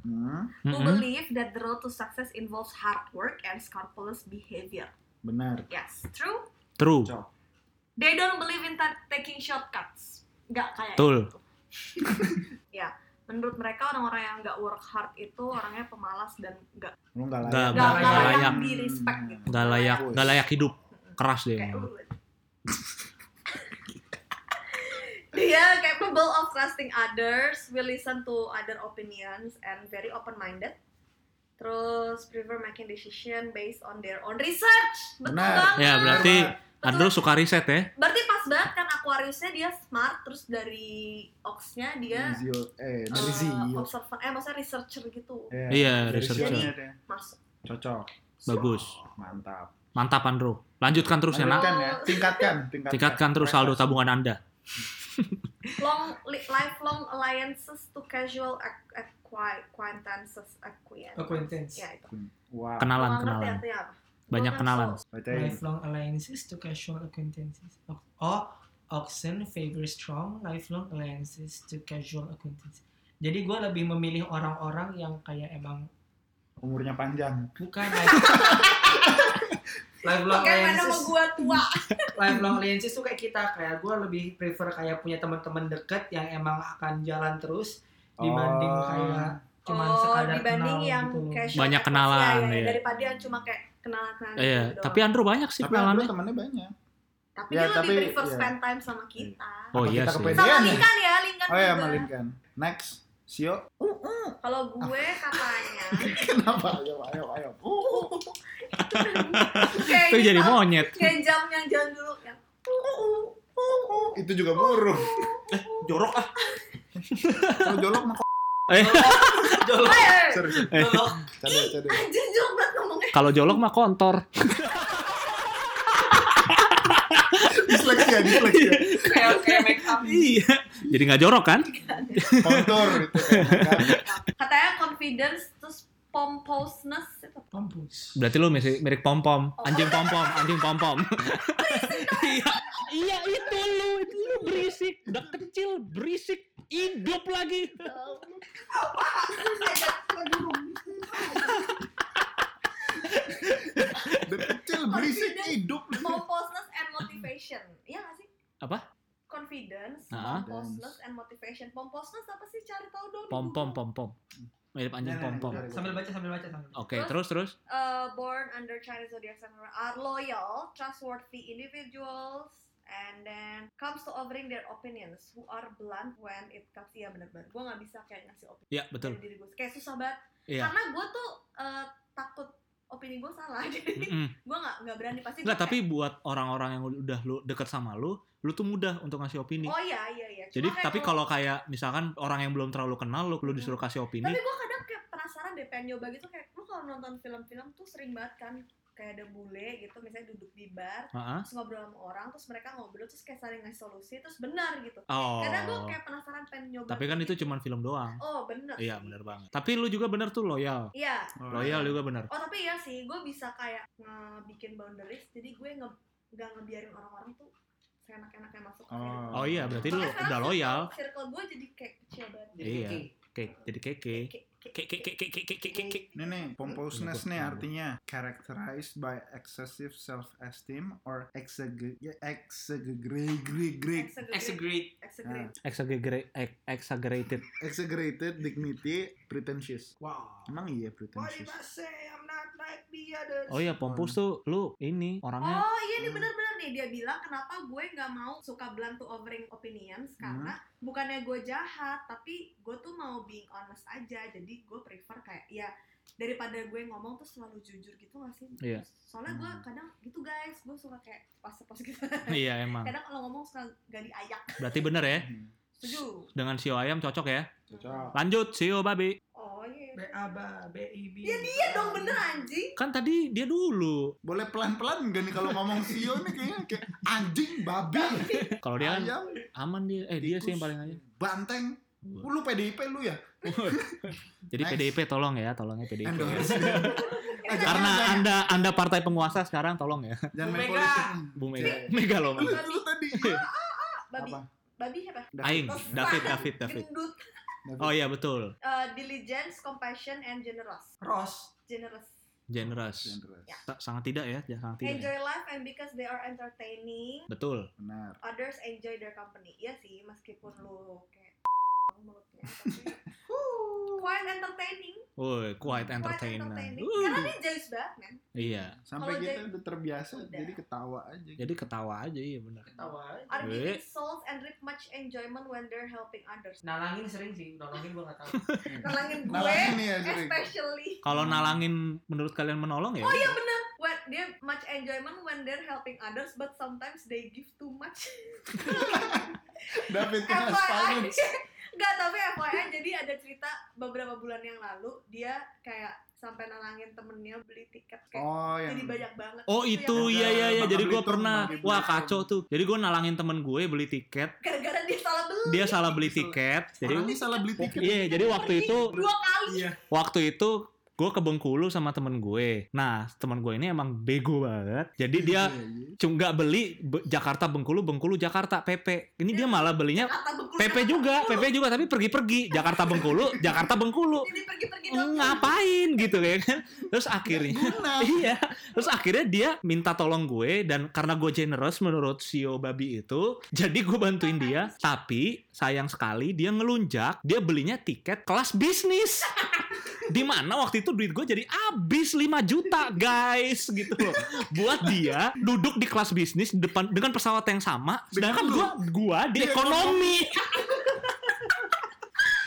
Hmm, who believe that the road to success involves hard work and scrupulous behavior. benar. Yes, true. True. They don't believe in ta- taking shortcuts. Nggak kayak Betul. itu. <laughs> ya, menurut mereka orang-orang yang nggak work hard itu orangnya pemalas dan nggak nggak Nggak- layak. nggak nggak nggak layak layak. di respect gitu. Gak layak, gak layak hidup. Keras dia. Kayak. Dia <laughs> capable of trusting others, will listen to other opinions, and very open-minded. Terus prefer making decision based on their own research. Betul Benar. banget. Ya berarti. Andrew suka riset ya. Berarti pas banget kan Aquariusnya dia smart, terus dari Ox-nya dia Zio, eh dari eh, Zio. observer, eh maksudnya researcher gitu. Iya, dari researcher. Zio-nya deh. Masuk. Cocok. Bagus. Mantap. Mantap Andrew. Lanjutkan terus ya nak. Lanjutkan ya. Tingkatkan, <laughs> tingkatkan. Tingkatkan terus saldo tabungan Anda. Long li- lifelong alliances to casual acquaintances acquaintance. Acquaintance. Ya itu. Wow. Kenalan, kenalan. artinya apa. Banyak kenalan. Lifelong alliances to casual acquaintances. Oh, Oxen favor strong lifelong alliances to casual acquaintances. Jadi gue lebih memilih orang-orang yang kayak emang Umurnya panjang. bukan life- <laughs> lifelong mau alliances. gua tua? <laughs> Lifelong alliances tuh kayak kita kayak gue lebih prefer kayak punya teman-teman deket yang emang akan jalan terus dibanding Oh. kayak cuman oh, sekadar dibanding kenal yang gitu. casual Banyak kenalan, ya, ya, daripada yang cuma kayak kenalan-kenalan Iya, gitu tapi doang. Andrew banyak sih Tapi Andrew kenalannya. temannya banyak. tapi ya, dia tapi- lebih prefer iya. spend time sama kita. Oh Apa iya kita sih. Sama Gedean ya? Linkan ya, Linkan Oh ya, juga. malinkan. Next. Sio. Kalau gue katanya <laughs> Kenapa? Ayo, ayo, ayo. <laughs> kayak Itu jadi monyet. Kayak jam yang jalan dulu yang Itu juga burung. Jorok ah. Kalau jolok mah Eh, Jolok, Eh, sorry. sorry. jolok. Cade. anjir jorok banget ngomongnya. Kalau jolok mah kontor. Disleksia, disleksia. kayak kayak make up. iya. Jadi nggak jorok kan? Kontur itu kan. Katanya confidence terus pompousness itu Mampus. Berarti lu mirip, mirip pom pom, anjing pom pom, anjing pom pom. Iya, iya itu lu, itu lu berisik, udah kecil berisik, hidup lagi. Dan kecil berisik hidup. pompousness and motivation. Iya gak sih? Apa? Confidence, pompousness and motivation. Pompousness apa sih? Cari tahu dong. Pom pom pom pom, mirip anjing pom pom. Sambil baca sambil baca sambil. Oke, terus terus. uh, born under Chinese zodiac sign are loyal, trustworthy individuals, and then comes to offering their opinions, who are blunt when it comes. Iya benar-benar. Gue nggak bisa kayak ngasih opini Iya betul. dari diri gue. Kayak susah banget. Iya. Karena gue tuh uh, takut opini gue salah. <laughs> Jadi Mm-mm. gue nggak nggak berani pasti. Enggak, gua tapi buat orang-orang yang udah lu deket sama lu, lu tuh mudah untuk ngasih opini. kayak, oh iya iya iya. Cuma Jadi kayak tapi kalau kayak misalkan orang yang belum terlalu kenal lu, lu disuruh kasih opini, tapi gue kadang kayak penasaran deh pengen nyoba gitu kayak lu kalau nonton film-film tuh sering banget kan kayak ada bule gitu misalnya duduk di bar Heeh. terus ngobrol sama orang terus mereka ngobrol terus kayak saling ngasih solusi terus benar gitu Oh. kadang gue kayak penasaran pengen nyoba Tapi kan gitu. itu cuman film doang. oh bener Iya, sih. bener banget. Tapi lu juga bener tuh loyal. iya Loyal juga bener. oh tapi iya sih gue bisa kayak ngebikin boundaries jadi gue nge nggak ngebiarin orang-orang tuh seenak-enaknya masuk Oh. Oh iya, berarti lu Makanya udah circle- loyal. circle gue jadi kayak kecil banget Iya. Oke, jadi keke. Kayak- kayak- Keke keke nih, pompousness nih artinya characterized by excessive self-esteem or Exaggerate. exaggerate Exaggerate exaggerated. exaggerated dignity pretentious. Wow. Emang iya What if pretentious. I say I'm not like the others? Oh iya, Pompus tuh lu ini orangnya Oh iya nih bener-bener nih dia bilang kenapa gue nggak mau suka blunt to offering opinions karena bukannya gue jahat tapi gue tuh mau being honest aja jadi gue prefer kayak ya daripada gue ngomong tuh selalu jujur gitu gak sih Iya. soalnya gue Hmm. kadang gitu guys gue suka kayak pas-pas gitu Iya emang. <laughs> kadang kalau ngomong suka gak diayak Berarti bener ya. Setuju Dengan sio ayam cocok ya. Cocok. Lanjut sio babi. oh iya B A B B I B. ya dia dong bener anjing Kan tadi dia dulu. Boleh pelan-pelan enggak nih kalau ngomong Sio nih kayaknya kayak anjing, babi, <laughs> Kalau dia kan ayam, aman dia. Eh dia sih yang paling aja. Banteng. Lu PDIP lu ya? Jadi Nice. PDIP tolong ya, tolong ya PDIP. ya. <laughs> Eh, Karena jangan, Anda Anda partai penguasa sekarang tolong ya. jangan Bu main Mega. politik. Bu Mega. Mega loh. Lu, lu tadi babi apa? Babi siapa Aing, Terus David, David, David. gendut Oh iya betul. Uh, diligence compassion and generous Ros. generous Generous. Generous. Ya. Sa- Sangat tidak ya, ya, sangat tidak. ya. enjoy life and because they are entertaining Betul. Benar. others enjoy their company iya sih meskipun lu kayak <laughs> mulutnya tapi quite entertaining Woi, quite quite entertainment. entertaining Uh, karena dia jayus banget man Iya. Sampai Kalau kita jadi- udah terbiasa Udah. jadi ketawa aja. Jadi ketawa aja iya benar. Ketawa aja. are giving souls and reap much enjoyment when they're helping others Nalangin sering sih, nolongin gua gak tahu. <laughs> nalangin gue Nalangin ya sering. especially Kalau nalangin menurut kalian menolong ya? Oh iya bener when dia much enjoyment when they're helping others but sometimes they give too much <laughs> David finance. <laughs> Enggak, tapi FYI jadi ada cerita beberapa bulan yang lalu dia kayak sampai nalangin temennya beli tiket kayak Oh, yang jadi banyak banget. Oh itu yang- iya iya iya. Bangka Jadi gue pernah, wah kacau tuh. Jadi gue nalangin temen gue beli tiket. gara-gara dia salah beli Dia salah beli tiket. Jadi Orang salah beli tiket. iya. Jadi waktu itu dua kali. Iya. waktu itu gue ke Bengkulu sama temen gue. Nah temen gue ini emang bego banget. Jadi dia Iya, iya. cuma nggak beli Be- Jakarta Bengkulu Bengkulu Jakarta PP. Ini dia malah belinya. PP juga, PP juga tapi pergi-pergi Jakarta Bengkulu, Jakarta Bengkulu. Ngapain gitu ya kan terus akhirnya <laughs> iya terus akhirnya dia minta tolong gue dan karena gue generous menurut Sio babi itu jadi gue bantuin dia tapi sayang sekali dia ngelunjak dia belinya tiket kelas bisnis <laughs> <laughs> di mana waktu itu duit gue jadi habis 5 juta guys gitu loh. Buat dia duduk di kelas bisnis di depan dengan pesawat yang sama. Sedangkan gue gua di Di ekonomi.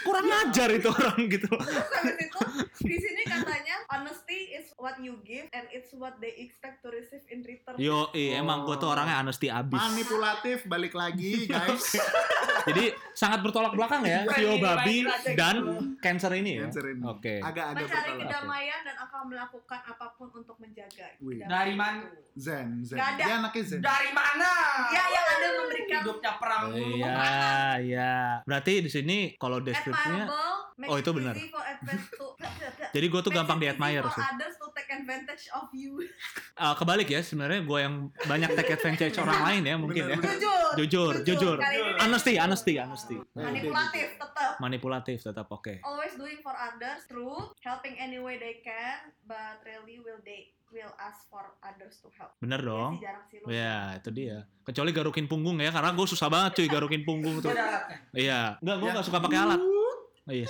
kurang ajar itu orang gitu Habis itu <laughs> di sini katanya honesty is what you give and it's what they expect to receive in return. Yo, iya, emang gue tuh orangnya honesty abis. Manipulatif balik lagi, <laughs> guys. <laughs> Jadi sangat bertolak belakang ya, Sio iya, babi iya, iya, dan cancer ini ya. Cancer ini. Oke. Agak-agak Mencari bertolak. kedamaian dan akan melakukan apa pun untuk menjaga. Dari mana? Zen, Zen. Nggak ada. Dia anaknya Zen. Dari mana? Ya, yang ada memberikan hidupnya perang dulu. Iya, iya. Berarti di sini kalau deskripsinya Oh, itu it benar. Jadi gue tuh gampang di admire sih. others to take advantage of you. <laughs> Eh, kebalik ya, sebenarnya gue yang banyak take advantage orang lain ya mungkin ya. Benar, jujur, Jujur, jujur. Kali ini Honesty, honesty, honesty. manipulatif tetap. Manipulatif tetap oke. Always doing for others, true, helping any way they can, but really will they will ask for others to help. Bener Iya dong. sih, jarang sih. Ya, itu dia. Kecuali garukin punggung ya, karena gue susah banget cuy garukin punggung tuh. Iya, enggak gue Ya. nggak suka pakai alat. Iya.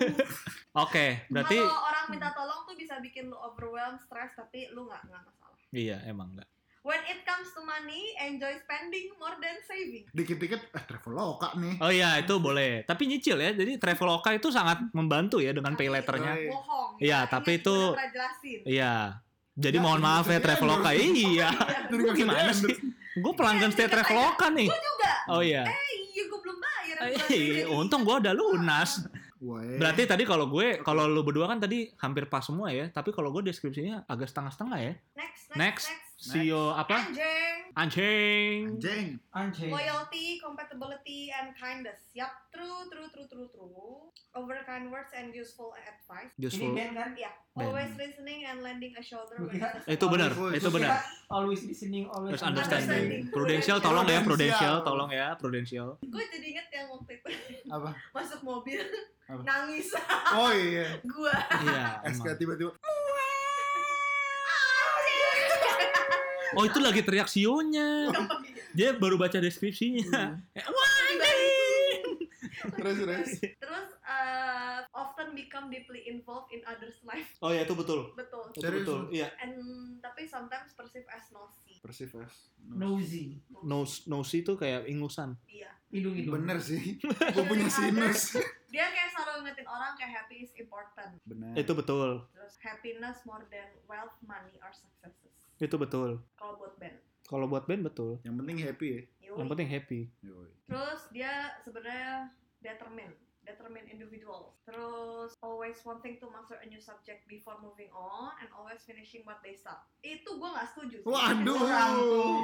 <laughs> Oke, berarti Kalau orang minta tolong tuh bisa bikin lu overwhelmed, stress, tapi lu nggak nggak masalah. iya emang enggak. When it comes to money, enjoy spending more than saving. Dikit-dikit, eh Traveloka nih. Oh iya, itu boleh. Tapi nyicil ya. Jadi Traveloka itu sangat membantu ya dengan pay letternya. Iya. Bohong. Iya, ya. tapi itu-. Iya. Jadi Ya, mohon maaf ya Traveloka. Iya. Gue gimana sih? Gue pelanggan setia Traveloka nih. Gue juga. Oh iya. Eh, iya gue belum bayar. Eh, untung gue udah lunas. Berarti tadi kalau gue, kalau lu berdua kan tadi hampir pas semua ya. Tapi kalau gue deskripsinya agak setengah-setengah ya. Next, next, Next, next. Sio apa? Anjing. Anjing. Anjing. Anjing. Loyalty, compatibility, and kindness. Yap, true, true, true, true, true. Over kind words and useful advice. Ini Useful. band kan? Yeah, Ben. always listening and lending a shoulder when necessary. Itu benar, Always- itu benar. Always listening, always Terus understanding. Understanding. Prudential tolong ya, Prudential. tolong ya, prudential. Gue jadi inget yang waktu itu Apa? <laughs> masuk mobil Apa? nangis Oh iya. <laughs> gue. Iya. Tiba-tiba. Oh itu lagi teriak sionya. Dia baru baca deskripsinya. Eh, Wah, anjing. Terus, terus. Terus uh, often become deeply involved in others' life. Oh ya itu betul. Betul. Itu Serius betul. Iya. And tapi sometimes perceive as nosy. Persifas. Nosy. Nose nose itu kayak ingusan. Iya. Hidung-hidung. Bener sih. <laughs> Gue punya sinus. Dia kayak selalu ngingetin orang kayak happy is important. Bener. Itu betul. Terus happiness more than wealth, money, or successes. Itu betul. Kalau buat band. Kalau buat band betul. Yang penting happy ya. Yoi. Yang penting happy. Yoi. Terus dia sebenarnya determined, determined individual. Terus always wanting to master a new subject before moving on and always finishing what they start. Itu gue nggak setuju. sih. Waduh.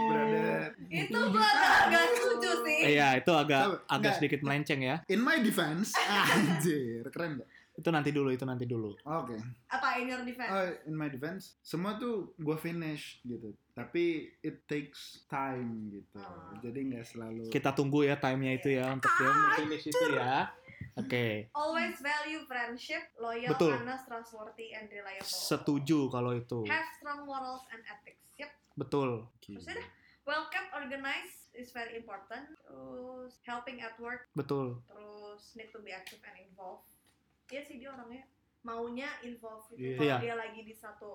Brother. Itu gue agak setuju sih. Iya, itu agak agak sedikit melenceng ya. In my defense, <laughs> anjir, keren gak? Itu nanti dulu, itu nanti dulu. Oke. Apa in your defense? Oh, in my defense, semua tuh gue finish gitu. Tapi it takes time gitu. Ah. Jadi nggak selalu. Kita tunggu ya time-nya itu ya untuk dia finish itu ya. Oke. Always value friendship, loyal, Betul. honest, trustworthy, and reliable. Setuju kalau itu. Have strong morals and ethics. Yep. Betul. Terus udah. Well kept, organized is very important. Terus helping at work. Betul. Terus need to be active and involved. Iya sih dia orangnya maunya involved Iya. gitu. Kalau Iya. dia lagi di satu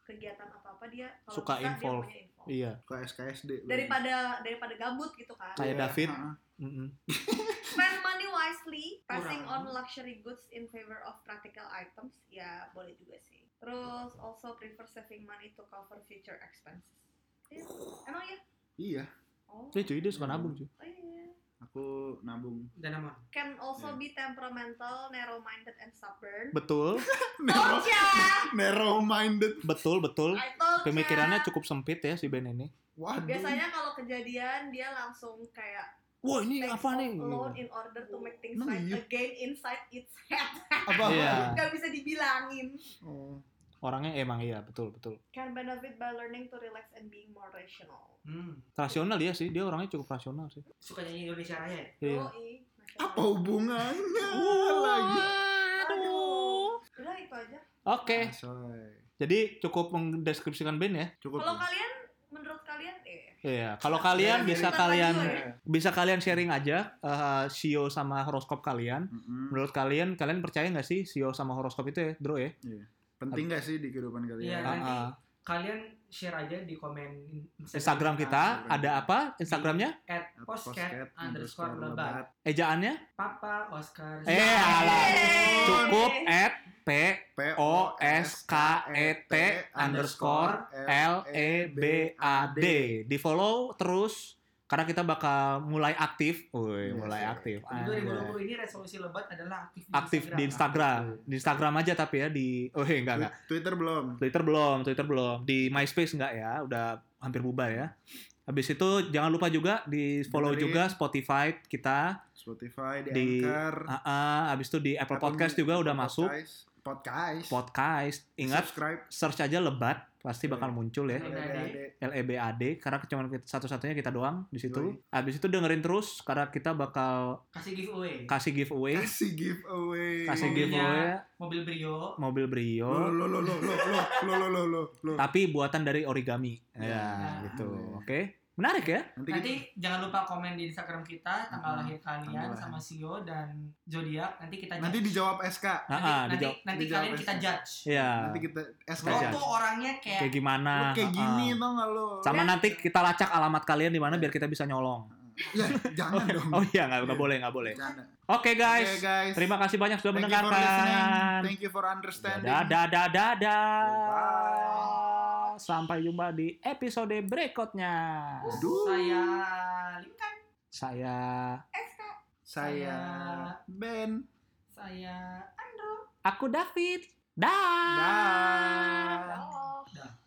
kegiatan apa apa dia kalau Suka bisa involve. dia involve. Iya. Ke SKSD. Daripada daripada gabut gitu kan. Kayak Iya, David. ha-ha. Mm-mm. <laughs> Spend money wisely, passing Kurang. on luxury goods in favor of practical items. Ya, boleh juga sih. Terus also prefer saving money to cover future expenses. Iya. Emang ya? Iya, Oh. Dia cuy, dia suka nabung cuy. Oh, iya. Aku nabung. Dan nama. Can also Iya. be temperamental, narrow-minded, and stubborn. Betul. <laughs> narrow, narrow minded. Betul, betul. Ya! Pemikirannya cukup sempit ya si Ben ini. Waduh. Biasanya kalau kejadian dia langsung kayak Wah, ini apa nih? alone in order to make things right iya? again inside its head. Apa? Iya. Gak bisa dibilangin. Oh. Orangnya emang iya, betul, betul. Can benefit by learning to relax and being more rational. Hmm. Rasional dia sih, dia orangnya cukup rasional sih. Suka nyanyi Indonesia Raya ya? Iya. Yoi, Apa nasional. hubungannya Uh. <laughs> lagi? Aduh. Udah itu aja. Oke, Asoy. jadi cukup mendeskripsikan Ben ya. Cukup. Kalau ya? kalian menurut kalian eh Iya, kalau kalian Iya, bisa iya. kalian lagi, bisa kalian sharing aja eh, sio sama horoskop kalian. Mm-mm. Menurut kalian, kalian percaya nggak sih sio sama horoskop itu ya, Bro ya? Iya. Penting gak sih di kehidupan kalian? Iya, Ah, nanti ah. kalian share aja di komen Instagram kita Instagram. ada apa? Instagramnya? at postcat underscore lebat Ejaannya? Papa Oscar Eh, alah. Cukup at P P O S K E T underscore L E B A D. Di follow terus karena kita bakal mulai aktif. Woi, Yes, mulai aktif. Di Anjay. 2020 ini resolusi lebat adalah aktif di Aktif di Instagram. Di Instagram aja tapi ya di oh eh, enggak enggak. Twitter belum. Twitter belum, Twitter belum. Di MySpace enggak ya, udah hampir bubar ya. Habis itu jangan lupa juga di follow Dengerin. juga Spotify kita. Spotify, di, Di Anchor. Ah, ah, habis itu di Apple Podcast juga udah masuk. Podcast. Podcast. Podcast. Ingat Subscribe. search aja lebat pasti bakal muncul ya. LEBAD karena cuma kita- satu-satunya kita doang di situ. Yoi. Habis itu dengerin terus karena kita bakal kasih giveaway kasih giveaway, Kasih giveaway. kasih giveaway mobil Brio mobil Lo Brio lo lo lo lo lo lo lo lo lo lo. tapi buatan dari origami. Ya, Ya. gitu. Ya. Oke. Menarik ya? Nanti, nanti kita, jangan lupa komen di Instagram kita tanggal Hmm, lahir kalian tanggal sama Sio dan zodiak nanti kita nanti judge. dijawab SK. Nanti, ah, nanti, dijawab. nanti dijawab kalian kita aja. judge Iya. Nanti kita SK. Kita lo tuh orangnya kayak Kayak gimana? Lu kayak Ah, gini ah. tau gak lo? Sama nanti kita lacak alamat kalian di mana biar kita bisa nyolong. Ya, jangan <laughs> dong. Oh iya, nggak nggak boleh, nggak boleh. Jangan. Oke guys, Oke, guys. terima kasih banyak sudah Thank you mendengarkan. Thank you for understanding. Dadah, dadah, dadah. Bye. Sampai jumpa di episode berikutnya. Duh. Saya Lingkan Saya Eka. Saya Ben. Saya Andro. Aku David. Dah. Dah. Da.